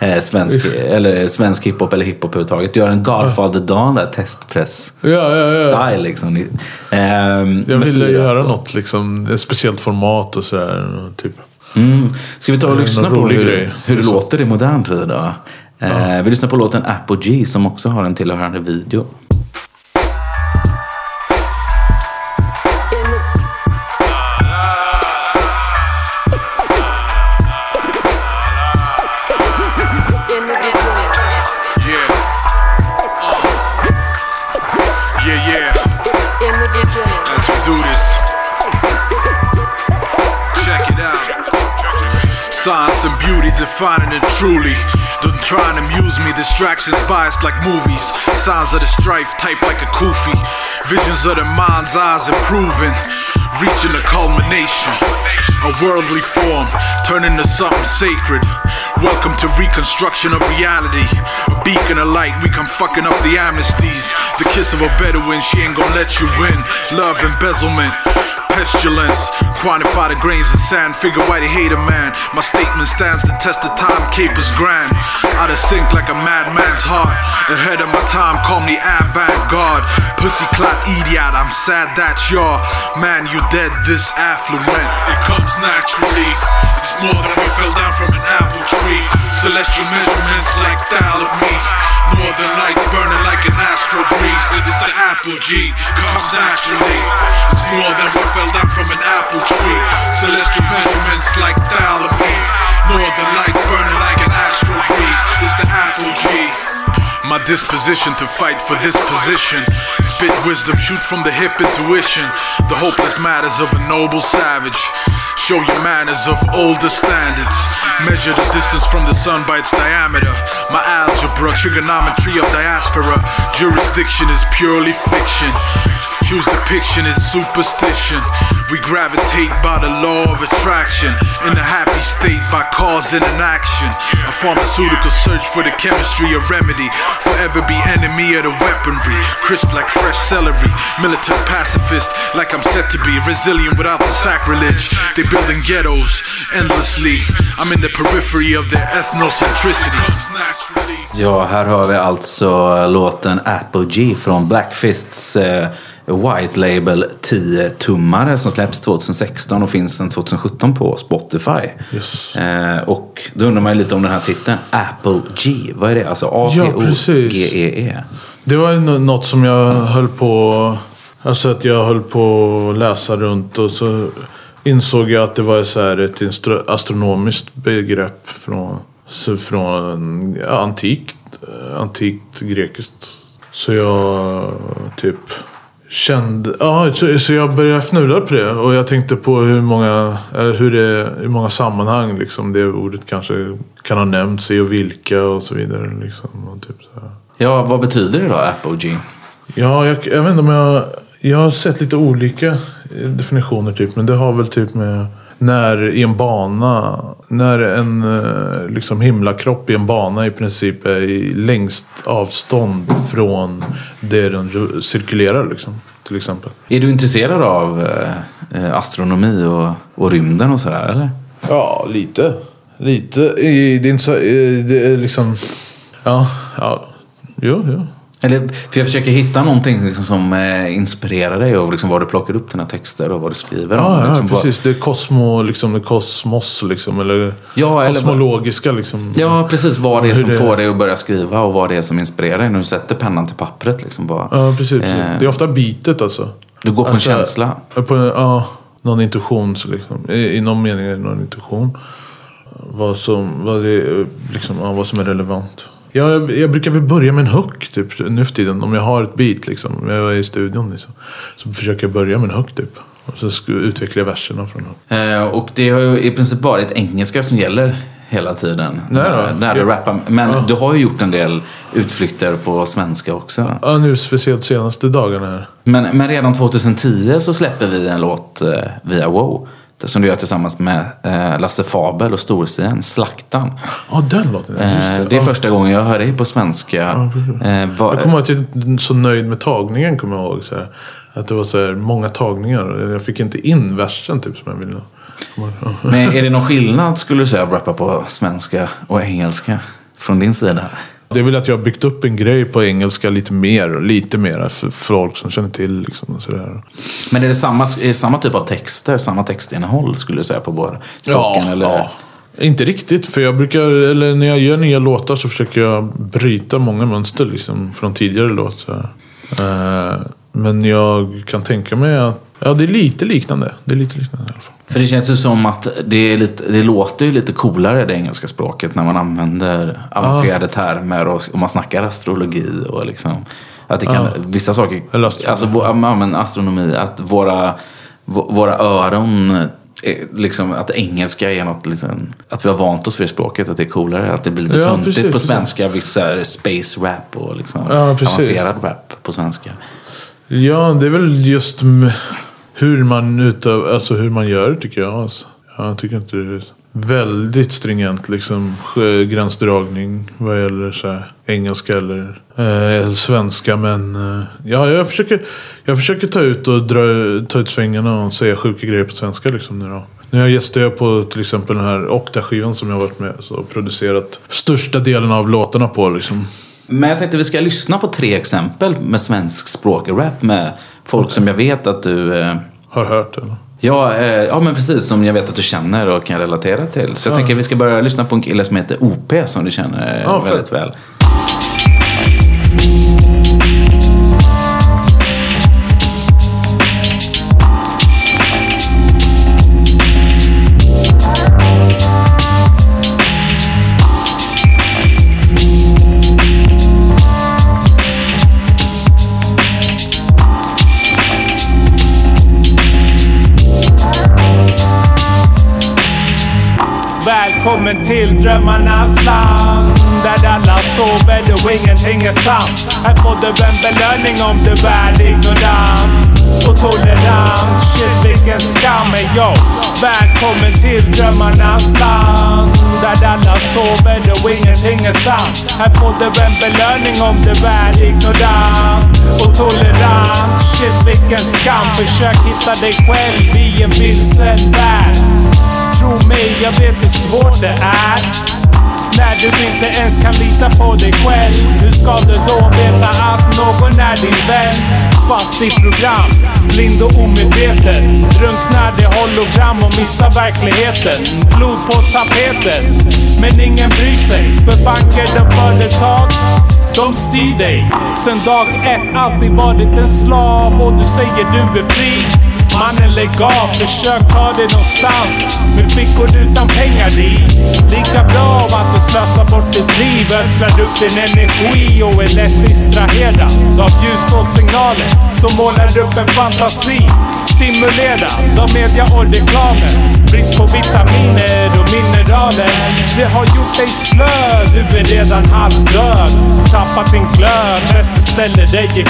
eh, svensk, eller svensk hiphop eller hiphop överhuvudtaget. Du gör en Godfather-Dan där, testpress. Ja, ja, ja. Style liksom. Ehm, Jag ville göra spår. något, liksom, ett speciellt format och sådär. Typ. Mm. Ska vi ta och Eh, lyssna på hur, grej. hur det låter i modern tid då? Eh, Vi lyssnar på låten Apogee som också har en tillhörande video. Defining it truly. Don't try and amuse me, distractions biased like movies. Signs of the strife, type like a kufi. Visions of the mind's eyes improving, reaching a culmination. A worldly form, turning to something sacred. Welcome to reconstruction of reality. A beacon of light, we come fucking up the amnesties. The kiss of a Bedouin, she ain't gonna let you win. Love embezzlement pestilence. Quantify the grains of sand, figure why they hate a man. My statement stands the test of time, capers grand. Out of sync like a madman's heart. Ahead of my time, call me avant-garde. Pussy clot idiot, I'm sad that's your man, you dead this affluent. It comes naturally. It's more than we fell down from an apple tree. Celestial measurements like me. Northern lights burning like an astro breeze. It's the apple G, comes naturally. It's more than we fell down from an apple tree. Celestial measurements like dial of me. Northern lights burning like an astro breeze. It's the apple G. My disposition to fight for this position. Spit wisdom, shoot from the hip intuition. The hopeless matters of a noble savage. Show your manners of older standards. Measure the distance from the sun by its diameter. My algebra, trigonometry of diaspora. Jurisdiction is purely fiction. Choose depiction is superstition. We gravitate by the law of attraction. In a happy state by cause and an action. A pharmaceutical search for the chemistry of remedy. Forever be enemy of the weaponry. Crisp like fresh celery. Militant pacifist like I'm set to be. Resilient without the sacrilege. They building ghettos endlessly. I'm in the periphery of their ethnocentricity. Ja, här hör vi alltså låten Apogee från Blackfists eh, White Label 10-tummare som släpps 2016 och finns sedan 2017 på Spotify. Yes. Eh, och då undrar man ju lite om den här titeln, Apogee. Vad är det? Alltså A-P-O-G-E-E. Det var ju nå- något som jag höll på... Alltså att jag höll på att läsa runt och så insåg jag att det var så här ett astronomiskt begrepp från, från ja, antikt, antikt grekiskt. Så jag typ kände... Ja, så, så jag började fnula på det. Och jag tänkte på hur många, eh, hur det, hur många sammanhang liksom, det ordet kanske kan ha nämnts i och vilka och så vidare. Liksom, och typ så här. Ja, vad betyder det då, Apogee? Ja, jag, jag vet inte om jag... Jag har sett lite olika definitioner typ. Men det har väl typ med när i en bana. När en eh, liksom himlakropp i en bana i princip är i längst avstånd från det den cirkulerar liksom. Till exempel. Är du intresserad av eh, eh, astronomi och, och rymden och sådär, eller? Ja, lite. Lite. I- Det är inte så... Det är liksom... Ja, ja. Jo, jo. Eller, för jag försöker hitta någonting liksom som eh, inspirerar dig och liksom var du plockar upp dina texter och vad du skriver om. Ja, ja liksom, vad- precis. Det är kosmo, liksom, kosmos, liksom. Eller Ja, eller kosmologiska, liksom. Ja, precis. Vad det är som det- får dig att börja skriva och vad det är som inspirerar dig när du sätter pennan till pappret. Liksom, vad, Ja, precis. precis. Eh. Det är ofta bitet alltså. Du går på en Alltså, känsla. På en, ja, någon intuition. Så liksom. I, I någon mening är det någon intuition. Vad som, vad det, är, liksom, ja, vad som är relevant. Ja, jag, jag brukar väl börja med en hook typ, nu för tiden. Om jag har ett beat liksom. Om jag är i studion liksom. Så försöker jag börja med en hook typ. Och så utvecklar jag verserna från hook. Eh, och det har ju i princip varit engelska som gäller hela tiden. Nej när, när du rappar. Men Ja. du har ju gjort en del utflykter på svenska också. Ja, nu speciellt senaste dagarna. Men, men redan 2010 så släpper vi en låt eh, via Wow. Som du gör tillsammans med eh, Lasse Fabel och Storsien, Slaktan. Ja, den låten. ja, Just Eh, det. det är ja. första gången jag hör dig på svenska. Eh, vad- Jag kommer ihåg att jag är så nöjd med tagningen. Kommer jag ihåg, så här. Att det var så här, många tagningar. Jag fick inte in versen typ som jag ville. Men är det någon skillnad skulle du säga att rappa på svenska och engelska? från din sida? Det är väl att jag har byggt upp en grej på engelska lite mer. Lite mer för folk som känner till. Liksom, och sådär. Men är det samma, är det samma typ av texter, samma textinnehåll skulle du säga på båda eller? ja. Inte riktigt. För jag brukar, eller när jag gör nya låtar så försöker jag bryta många mönster liksom, från tidigare låtar. Eh, men jag kan tänka mig att ja, det är lite liknande. Det är lite liknande i alla fall. För det känns ju som att det, är lite, det låter ju lite coolare det engelska språket när man använder avancerade termer och, och man snackar astrologi och liksom att det kan, Ja. vissa saker, alltså men astronomi, att våra, vå- våra öron, är liksom, att engelska är något, liksom, att vi har vant oss vid språket, att det är coolare, att det blir lite Ja, töntigt precis, på svenska, vissa space rap och liksom Ja, avancerad rap på svenska. Ja, det är väl just hur man utav, alltså hur man gör tycker jag. Alltså. Jag tycker inte det är väldigt stringent liksom, gränsdragning vad gäller så här, engelska eller eh, svenska. Men eh, ja, jag försöker, jag försöker ta ut och dra, ta ut svängarna och säga sjuka grejer på svenska. Liksom, nu då. Nu jag gästar jag på till exempel den här Okta-skivan som jag har varit med och producerat största delen av låtarna på. Liksom. Men jag tänkte vi ska lyssna på tre exempel med svensk språkrap med folk som jag vet att du eh, Har hört eller? Ja, eh, ja, men precis som jag vet att du känner och kan relatera till. Så jag Ja. tänker att vi ska börja lyssna på en kille som heter OP som du känner Ja, väldigt väl. Välkommen till drömmarnas land Där alla sover och ingenting är sant. Här får du en belöning om du är ignorant och tolerant. Shit vilken skam är jag Välkommen till drömmarnas land Där alla sover och ingenting är sant. Här får du en belöning om du är ignorant och tolerant. Shit vilken skam. Försök hitta dig själv i en vilsen värld. Tro mig, jag vet hur svårt det är. När du inte ens kan lita på dig själv. Hur ska du då veta att någon är din vän? Fast i program, blind och omedveten. Drunknar i hologram och missar verkligheten. Blod på tapeten. Men ingen bryr sig, för banker och företag de styr dig. Sen dag ett alltid varit en slav och du säger du är fri. Mannen lägg av, försök ta dig någonstans med fickor utan pengar i. Lika bra av att du slösar bort ditt liv, ödslar upp din energi och är lätt distraherad av ljus och signaler som målar upp en fantasi. Stimulerad av media och reklamen. Brist på vitaminer och mineraler. Det har gjort dig slö, du är redan halvdöd. Tappat din glöd, bäst ställer dig i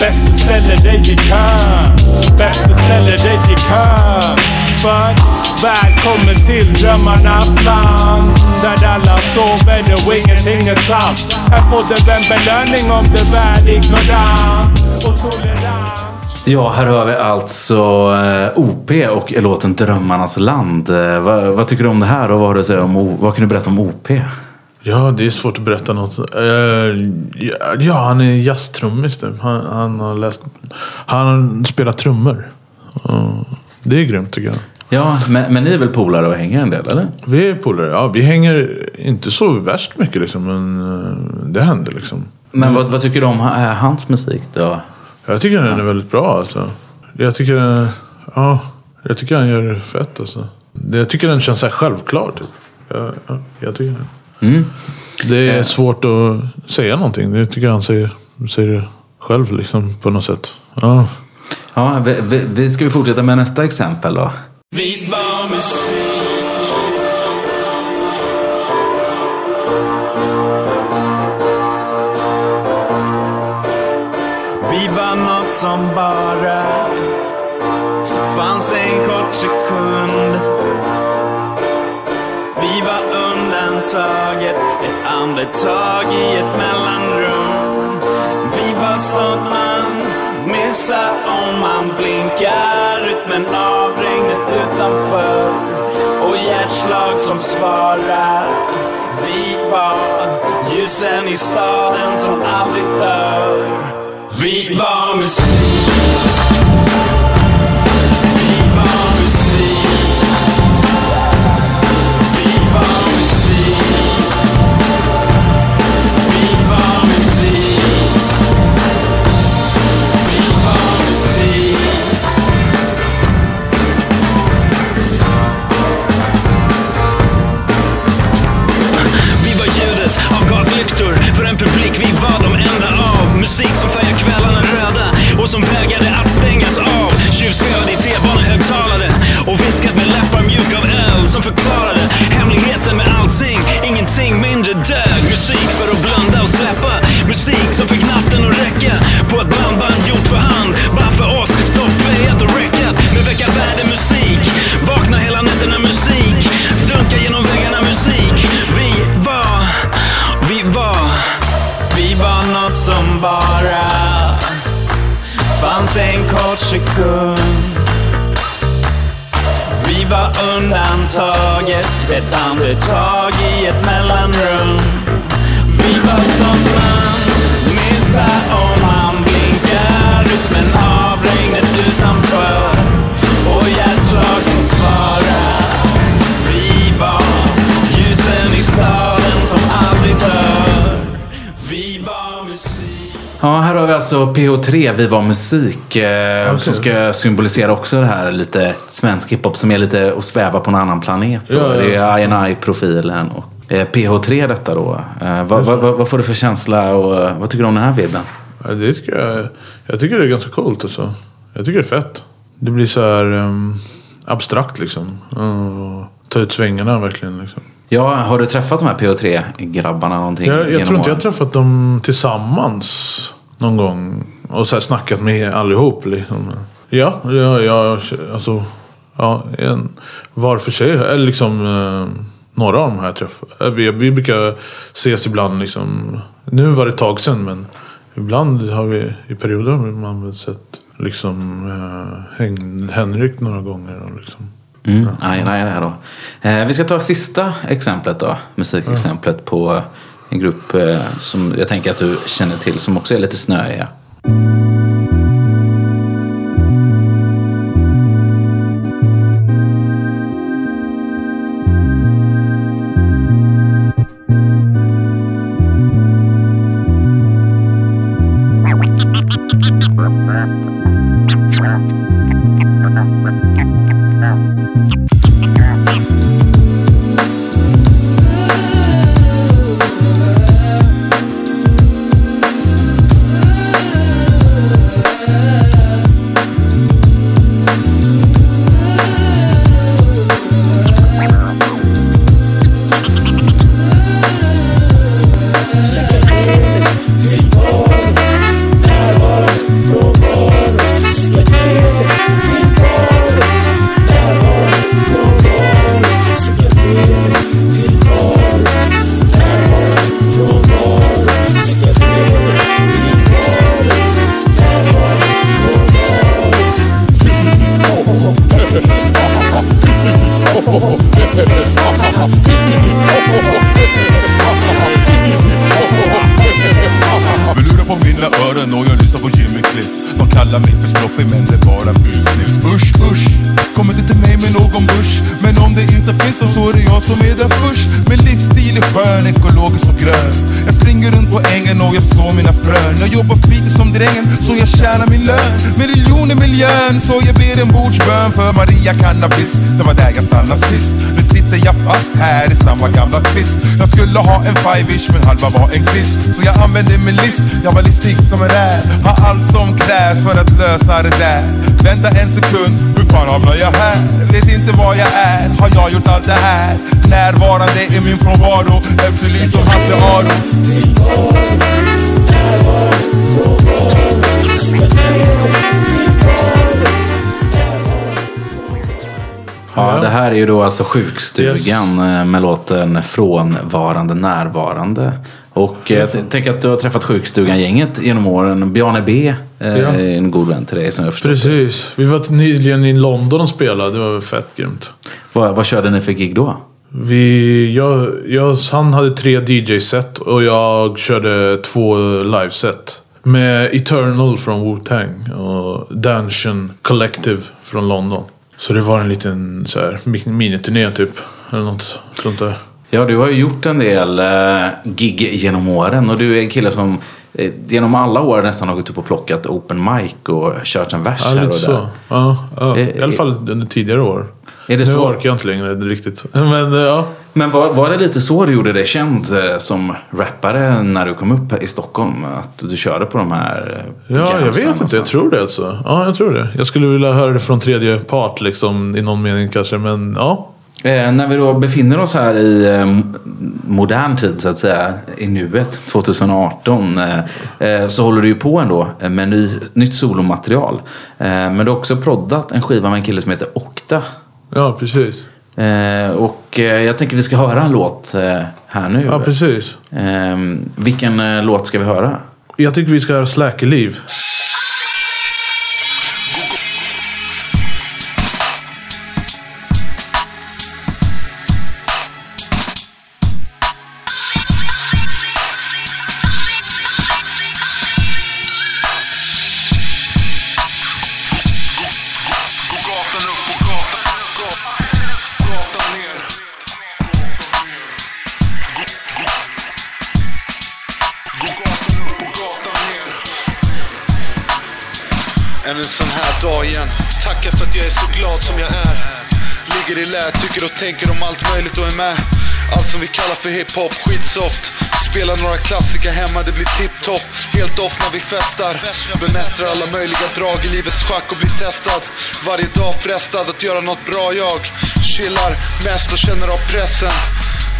Bäst du ställer dig i kön. Bäst du ställer dig i kön. För välkommen till drömmarnas land. Där alla sover och ingenting är sant. Här får du en belöning om du är ignorant och tolerant. Ja, här hör vi alltså eh, OP och låten Drömmarnas land. Eh, vad, vad tycker du om det här och vad, har du att säga om, vad kan du berätta om OP? Ja, det är svårt att berätta något. Eh, ja, han är jazztrummis. typ. Han, han har läst... Han spelar trummor. Det är grymt tycker jag. Ja, men, men ni är väl polare och hänger en del, eller? Vi är polare. Ja, vi hänger inte så värst mycket liksom. Men eh, det händer liksom. Men vad, vad tycker du om ha- hans musik då? Jag tycker den är väldigt bra alltså. Jag tycker... Ja, jag tycker han gör det fett alltså. Jag tycker den känns så här självklar typ. Ja, ja, jag tycker det. Mm. Det är Eh. svårt att säga någonting. Det tycker jag han säger, säger det själv liksom på något sätt. Ja. Ja, vi, vi, vi ska vi fortsätta med nästa exempel då. Vi var musik Vi var något som bara fanns en kort sekund. Vi var undantaget, ett andetag i ett mellanrum. Vi var sånt man missar om man blinkar rytmen av regnet utanför och hjärtslag som svarar Vi var ljusen i staden som aldrig dör. Vi var musik. Alltså PH3, Vi var musik. Eh, Som ska symbolisera också det här lite svensk hiphop som är lite att sväva på en annan planet. Ja, ja. Det är INI-profilen. Och, eh, PH3 detta då. Eh, vad, vad, vad, får du för känsla och eh, vad tycker du om den här vibben? Ja, det tycker jag, jag tycker det är ganska coolt alltså. Jag tycker det är fett. Det blir så här um, abstrakt liksom. Uh, ta ut svängarna verkligen liksom. Ja, har du träffat de här PH3-grabbarna någonting? Jag, jag tror inte jag åren? har träffat dem tillsammans någon gång. Och så snackat med allihop liksom. Ja, ja, ja alltså. Ja, en, var för sig. Eller liksom eh, några av de här träffar. eh, Vi, vi brukar ses ibland liksom. Nu var det ett tag sedan men ibland har vi i perioder man sett liksom eh, Hen- Henrik några gånger. Och liksom. Mm, nej, nej, nej då. Eh, vi ska ta sista exemplet då. Musikexemplet på en grupp eh, som jag tänker att du känner till som också är lite snöiga. 5-ish men halva var en kvist. Så jag använde min list, jag var listig som en räv. Har allt som krävs för att lösa det där. Vänta en sekund, hur fan hamnar jag här? Vet inte var jag är, har jag gjort allt det här? Närvarande i min frånvaro, efterlyst som Hasse Aro. Här är ju då alltså sjukstugan eh, med låten Frånvarande närvarande. Och eh, jag t- tänker att du har träffat sjukstugan-gänget genom åren. Bjarne B eh, Ja. är en god vän till dig som jag förstår. Precis. Vi var nyligen i London och spelade. Det var fett grymt. Vad, vad körde ni för gig då? Vi, jag, jag, han hade tre DJ-set och jag körde två live-set. Med Eternal från Wu-Tang och Dungeon Collective från London. Så det var en liten så här, mi- miniturné typ. Eller något sånt där. Ja, du har ju gjort en del eh, gig genom åren och du är en kille som eh, genom alla år nästan har gått upp och plockat open mic och kört en vers Ja, här och lite så. där. Ja, ja. Eh, I alla fall under tidigare år. Är det nu så? orkar jag inte längre riktigt. Men eh, ja. Men var, var det lite så du gjorde dig känd eh, som rappare när du kom upp i Stockholm? Att du körde på de här eh, Ja, jag vet inte. Jag tror det alltså. Ja, jag tror det. Jag skulle vilja höra det från tredje part liksom. I någon mening kanske. Men ja. Eh, när vi då befinner oss här i eh, modern tid så att säga, i nuet, 2018, eh, så håller du ju på ändå med ny, nytt solomaterial. Eh, men du har också proddat en skiva med en kille som heter Okta. Ja, precis. Eh, och eh, jag tänker vi ska höra en låt eh, här nu. Ja, precis. Eh, vilken eh, låt ska vi höra? Jag tycker vi ska höra Släkerliv. Än tycker och tänker om allt möjligt och är med. Allt som vi kallar för hiphop, skitsoft. Spelar några klassiker hemma, det blir tipptopp. Helt off när vi festar. Bemästrar alla möjliga drag i livets schack och blir testad. Varje dag frestad att göra något bra jag. Chillar mest och känner av pressen.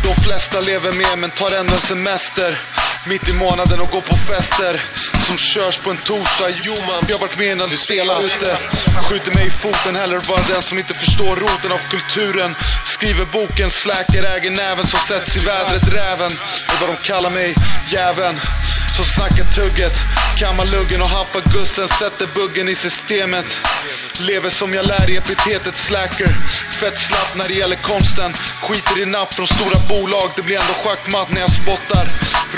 De flesta lever med men tar ändå en semester. Mitt i månaden och går på fester som körs på en torsdag. Jo man, jag har varit med innan du spelar ute. Skjuter mig i foten, hellre vara den som inte förstår roten av kulturen. Skriver boken, släker, äger näven som sätts i vädret. Räven är vad de kallar mig, jäveln. Som snackar tugget, kammar luggen och haffar gussen. Sätter buggen i systemet. Lever som jag lär i epitetet slacker. Fett slapp när det gäller konsten. Skiter i napp från stora bolag. Det blir ändå schackmatt när jag spottar.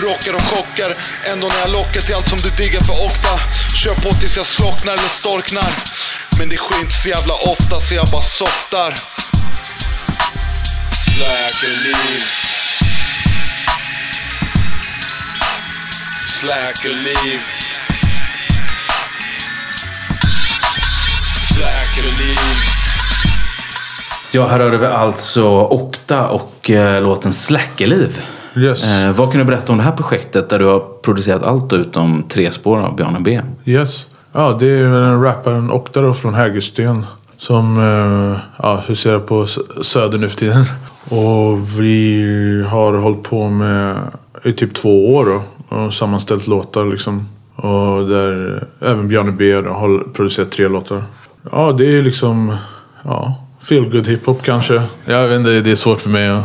Rockar och chockar. Ändå när jag lockar till allt som du diggar för okta. Kör på tills jag slocknar eller storknar. Men det sker inte så jävla ofta så jag bara softar. Slackerliv. Slackerliv. Slackerliv. Ja, här hörde vi alltså Okta och eh, låten Släckeliv. Yes. Eh, vad kan du berätta om det här projektet där du har producerat allt utom tre spår av Bjarne B? Yes. Ja, det är rapparen Okta då från Hägersten. Som eh, ja, huserar på Söder nu för tiden. Och vi har hållit på med i typ två år då. Och sammanställt låtar liksom. Och där även Bjarne B har producerat tre låtar. Ja, det är liksom... Ja, feel good hiphop kanske. Jag vet inte, det är svårt för mig att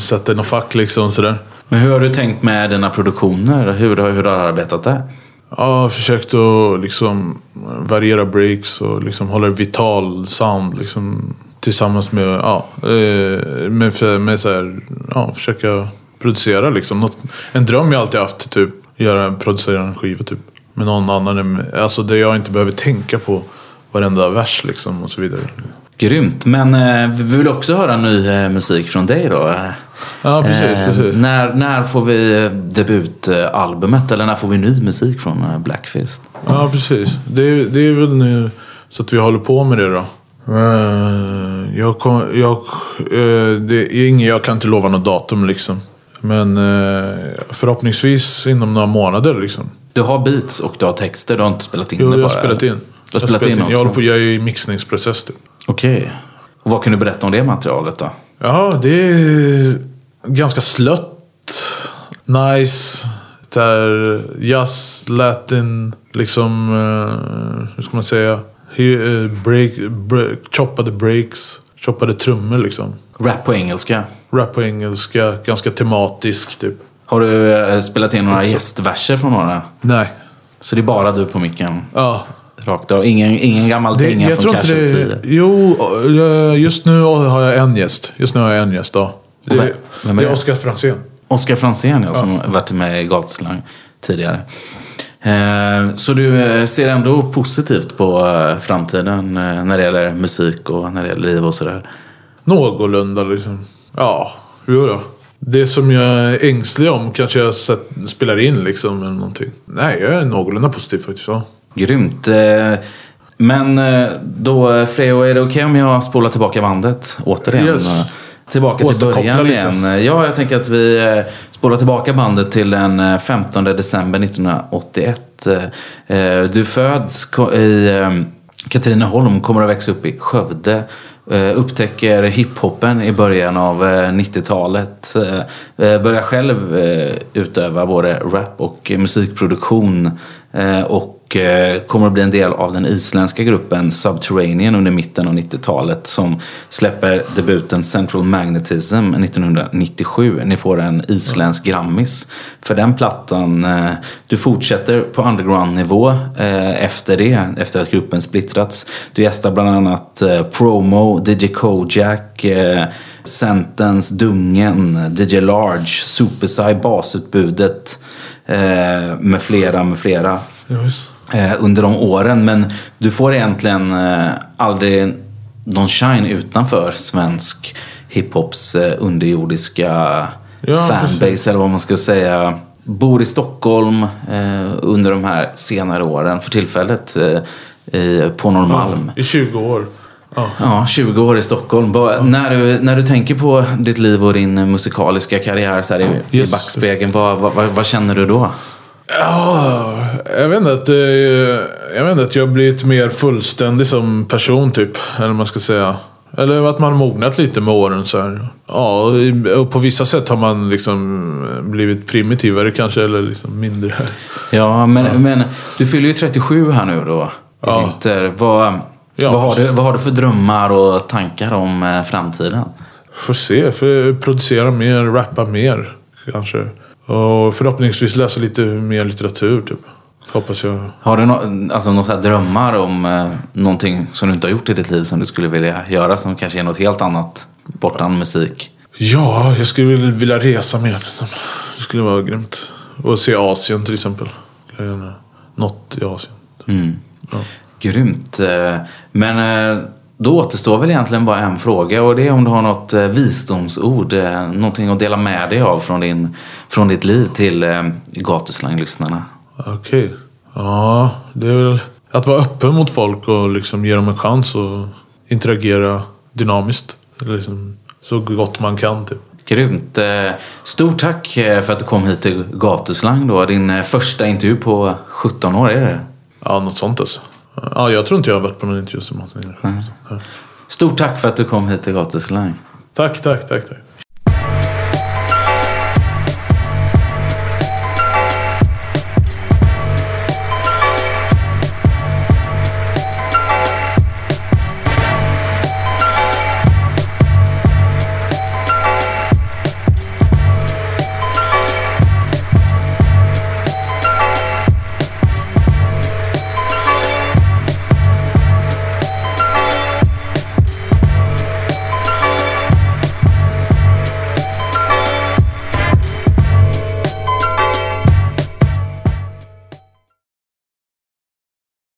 sätta i något fack liksom sådär. Men hur har du tänkt med dina produktioner? Hur, har- hur har du arbetat där? Ja, jag har försökt att liksom variera breaks och liksom hålla vital sound. Liksom, tillsammans med, ja, eh, med, för- med så här, ja, försöka producera liksom. Något, en dröm jag alltid haft, typ. Göra, producera en skiva typ. Med någon annan. Alltså där jag inte behöver tänka på varenda vers liksom och så vidare. Grymt. Men eh, vi vill också höra ny eh, musik från dig då. Eh, Ja, precis, precis. När, när får vi eh, debutalbumet? Eller när får vi ny musik från eh, Blackfist? Ja, precis. Det är, det är väl nu så att vi håller på med det då. Eh, Jag, kom, jag, eh, det är ingen, jag kan inte lova något datum liksom. Men eh, förhoppningsvis inom några månader liksom. Du har beats och du har texter. Du har inte spelat in Jo, det jag har bara? spelat in. Du har Jag spelat in också? Jag, håller på, jag är i mixningsprocess typ. Okej. Och vad kan du berätta om det materialet då? Ja, det är ganska slött. Nice. Där jazz, latin, liksom, eh, hur ska man säga? Eh, Break, break, choppade breaks, choppade trummor liksom. Rap på engelska? Rap på engelska, ganska tematisk typ. Har du eh, spelat in några Också. gästverser från några? Nej. Så det är bara du på micken? Ja. Rakt av? Ingen, ingen gammal Det, dänga jag från Casualty? det... Jo, eh, just nu har jag en gäst. Just nu har jag en gäst, ja. Det, Vem- vem är det är det? Oscar Franzén. Oskar Franzén ja, som Ja. varit med i Gatuslang tidigare. Eh, Så du ser ändå positivt på framtiden när det gäller musik och när det gäller liv och sådär? Någorlunda liksom. Ja, jo då. Det som jag är ängslig om kanske jag spelar in liksom eller någonting. Nej, jag är någorlunda positiv faktiskt. Ja. Grymt. Eh, Men eh, då, Freo, är det okej om jag spolar tillbaka bandet återigen? Yes. Tillbaka till början igen. Ja, jag tänker att vi eh, spolar tillbaka bandet till den eh, 15 december 1981. Eh, eh, Du föds i eh, Katrineholm, kommer att växa upp i Skövde. Eh, upptäcker hiphopen i början av eh, 90-talet. Eh, börjar själv utöva både rap och musikproduktion. Och och eh, kommer att bli en del av den isländska gruppen Subterranean under mitten av 90-talet. Som släpper debuten Central Magnetism 1997. Ni får en isländsk Grammis för den plattan. Eh, du fortsätter på underground-nivå eh, efter det, efter att gruppen splittrats. Du gästar bland annat Promo, DJ Kojak, Sentence, Dungen, DJ Large, Supersai, basutbudet med flera, med flera Yes under de åren. Men du får egentligen eh, aldrig någon shine utanför svensk hiphops eh, underjordiska Ja, fanbase precis. eller vad man ska säga. Bor i Stockholm eh, under de här senare åren för tillfället eh, på Norrmalm. I 20 år. Ja. Ja, 20 år i Stockholm. Bara, när, du, när du tänker på ditt liv och din musikaliska karriär så i, Yes. i backspegeln, vad, vad, vad, vad känner du då? Ja, jag vet inte att, eh, jag vet inte att jag har blivit mer fullständig som person typ. Eller man ska säga. Eller att man mognat lite med åren så här. Ja, och på vissa sätt har man liksom blivit primitivare kanske. Eller liksom mindre. Ja, men, men du fyller ju 37 här nu då. Ja. vinter. Vad, Ja. vad, har du, vad har du för drömmar och tankar om eh, framtiden? Får se, för producera mer, rappa mer kanske. Och förhoppningsvis läsa lite mer litteratur typ. Hoppas jag. Har du no, alltså, några drömmar om eh, någonting som du inte har gjort i ditt liv som du skulle vilja göra som kanske är något helt annat bortom musik? Ja, jag skulle vilja- resa mer. Det skulle vara grymt. Och se Asien till exempel. Något i Asien. Mm. Ja. Grymt. Eh, Men eh, då återstår väl egentligen bara en fråga och det är om du har något eh, visdomsord, eh, någonting att dela med dig av från, din, från ditt liv till eh, gatuslanglyssnarna. Okej. Ja, det är väl att vara öppen mot folk och liksom ge dem en chans och interagera dynamiskt. Liksom, så gott man kan typ. Grymt. Stort tack för att du kom hit till Gatuslang då. Din första intervju på 17 år, är det Ja, något sånt alltså. Ja, jag tror inte jag har varit på någon intervju som Martin. Stort tack för att du kom hit till Gatuslang. Tack, tack, tack. tack.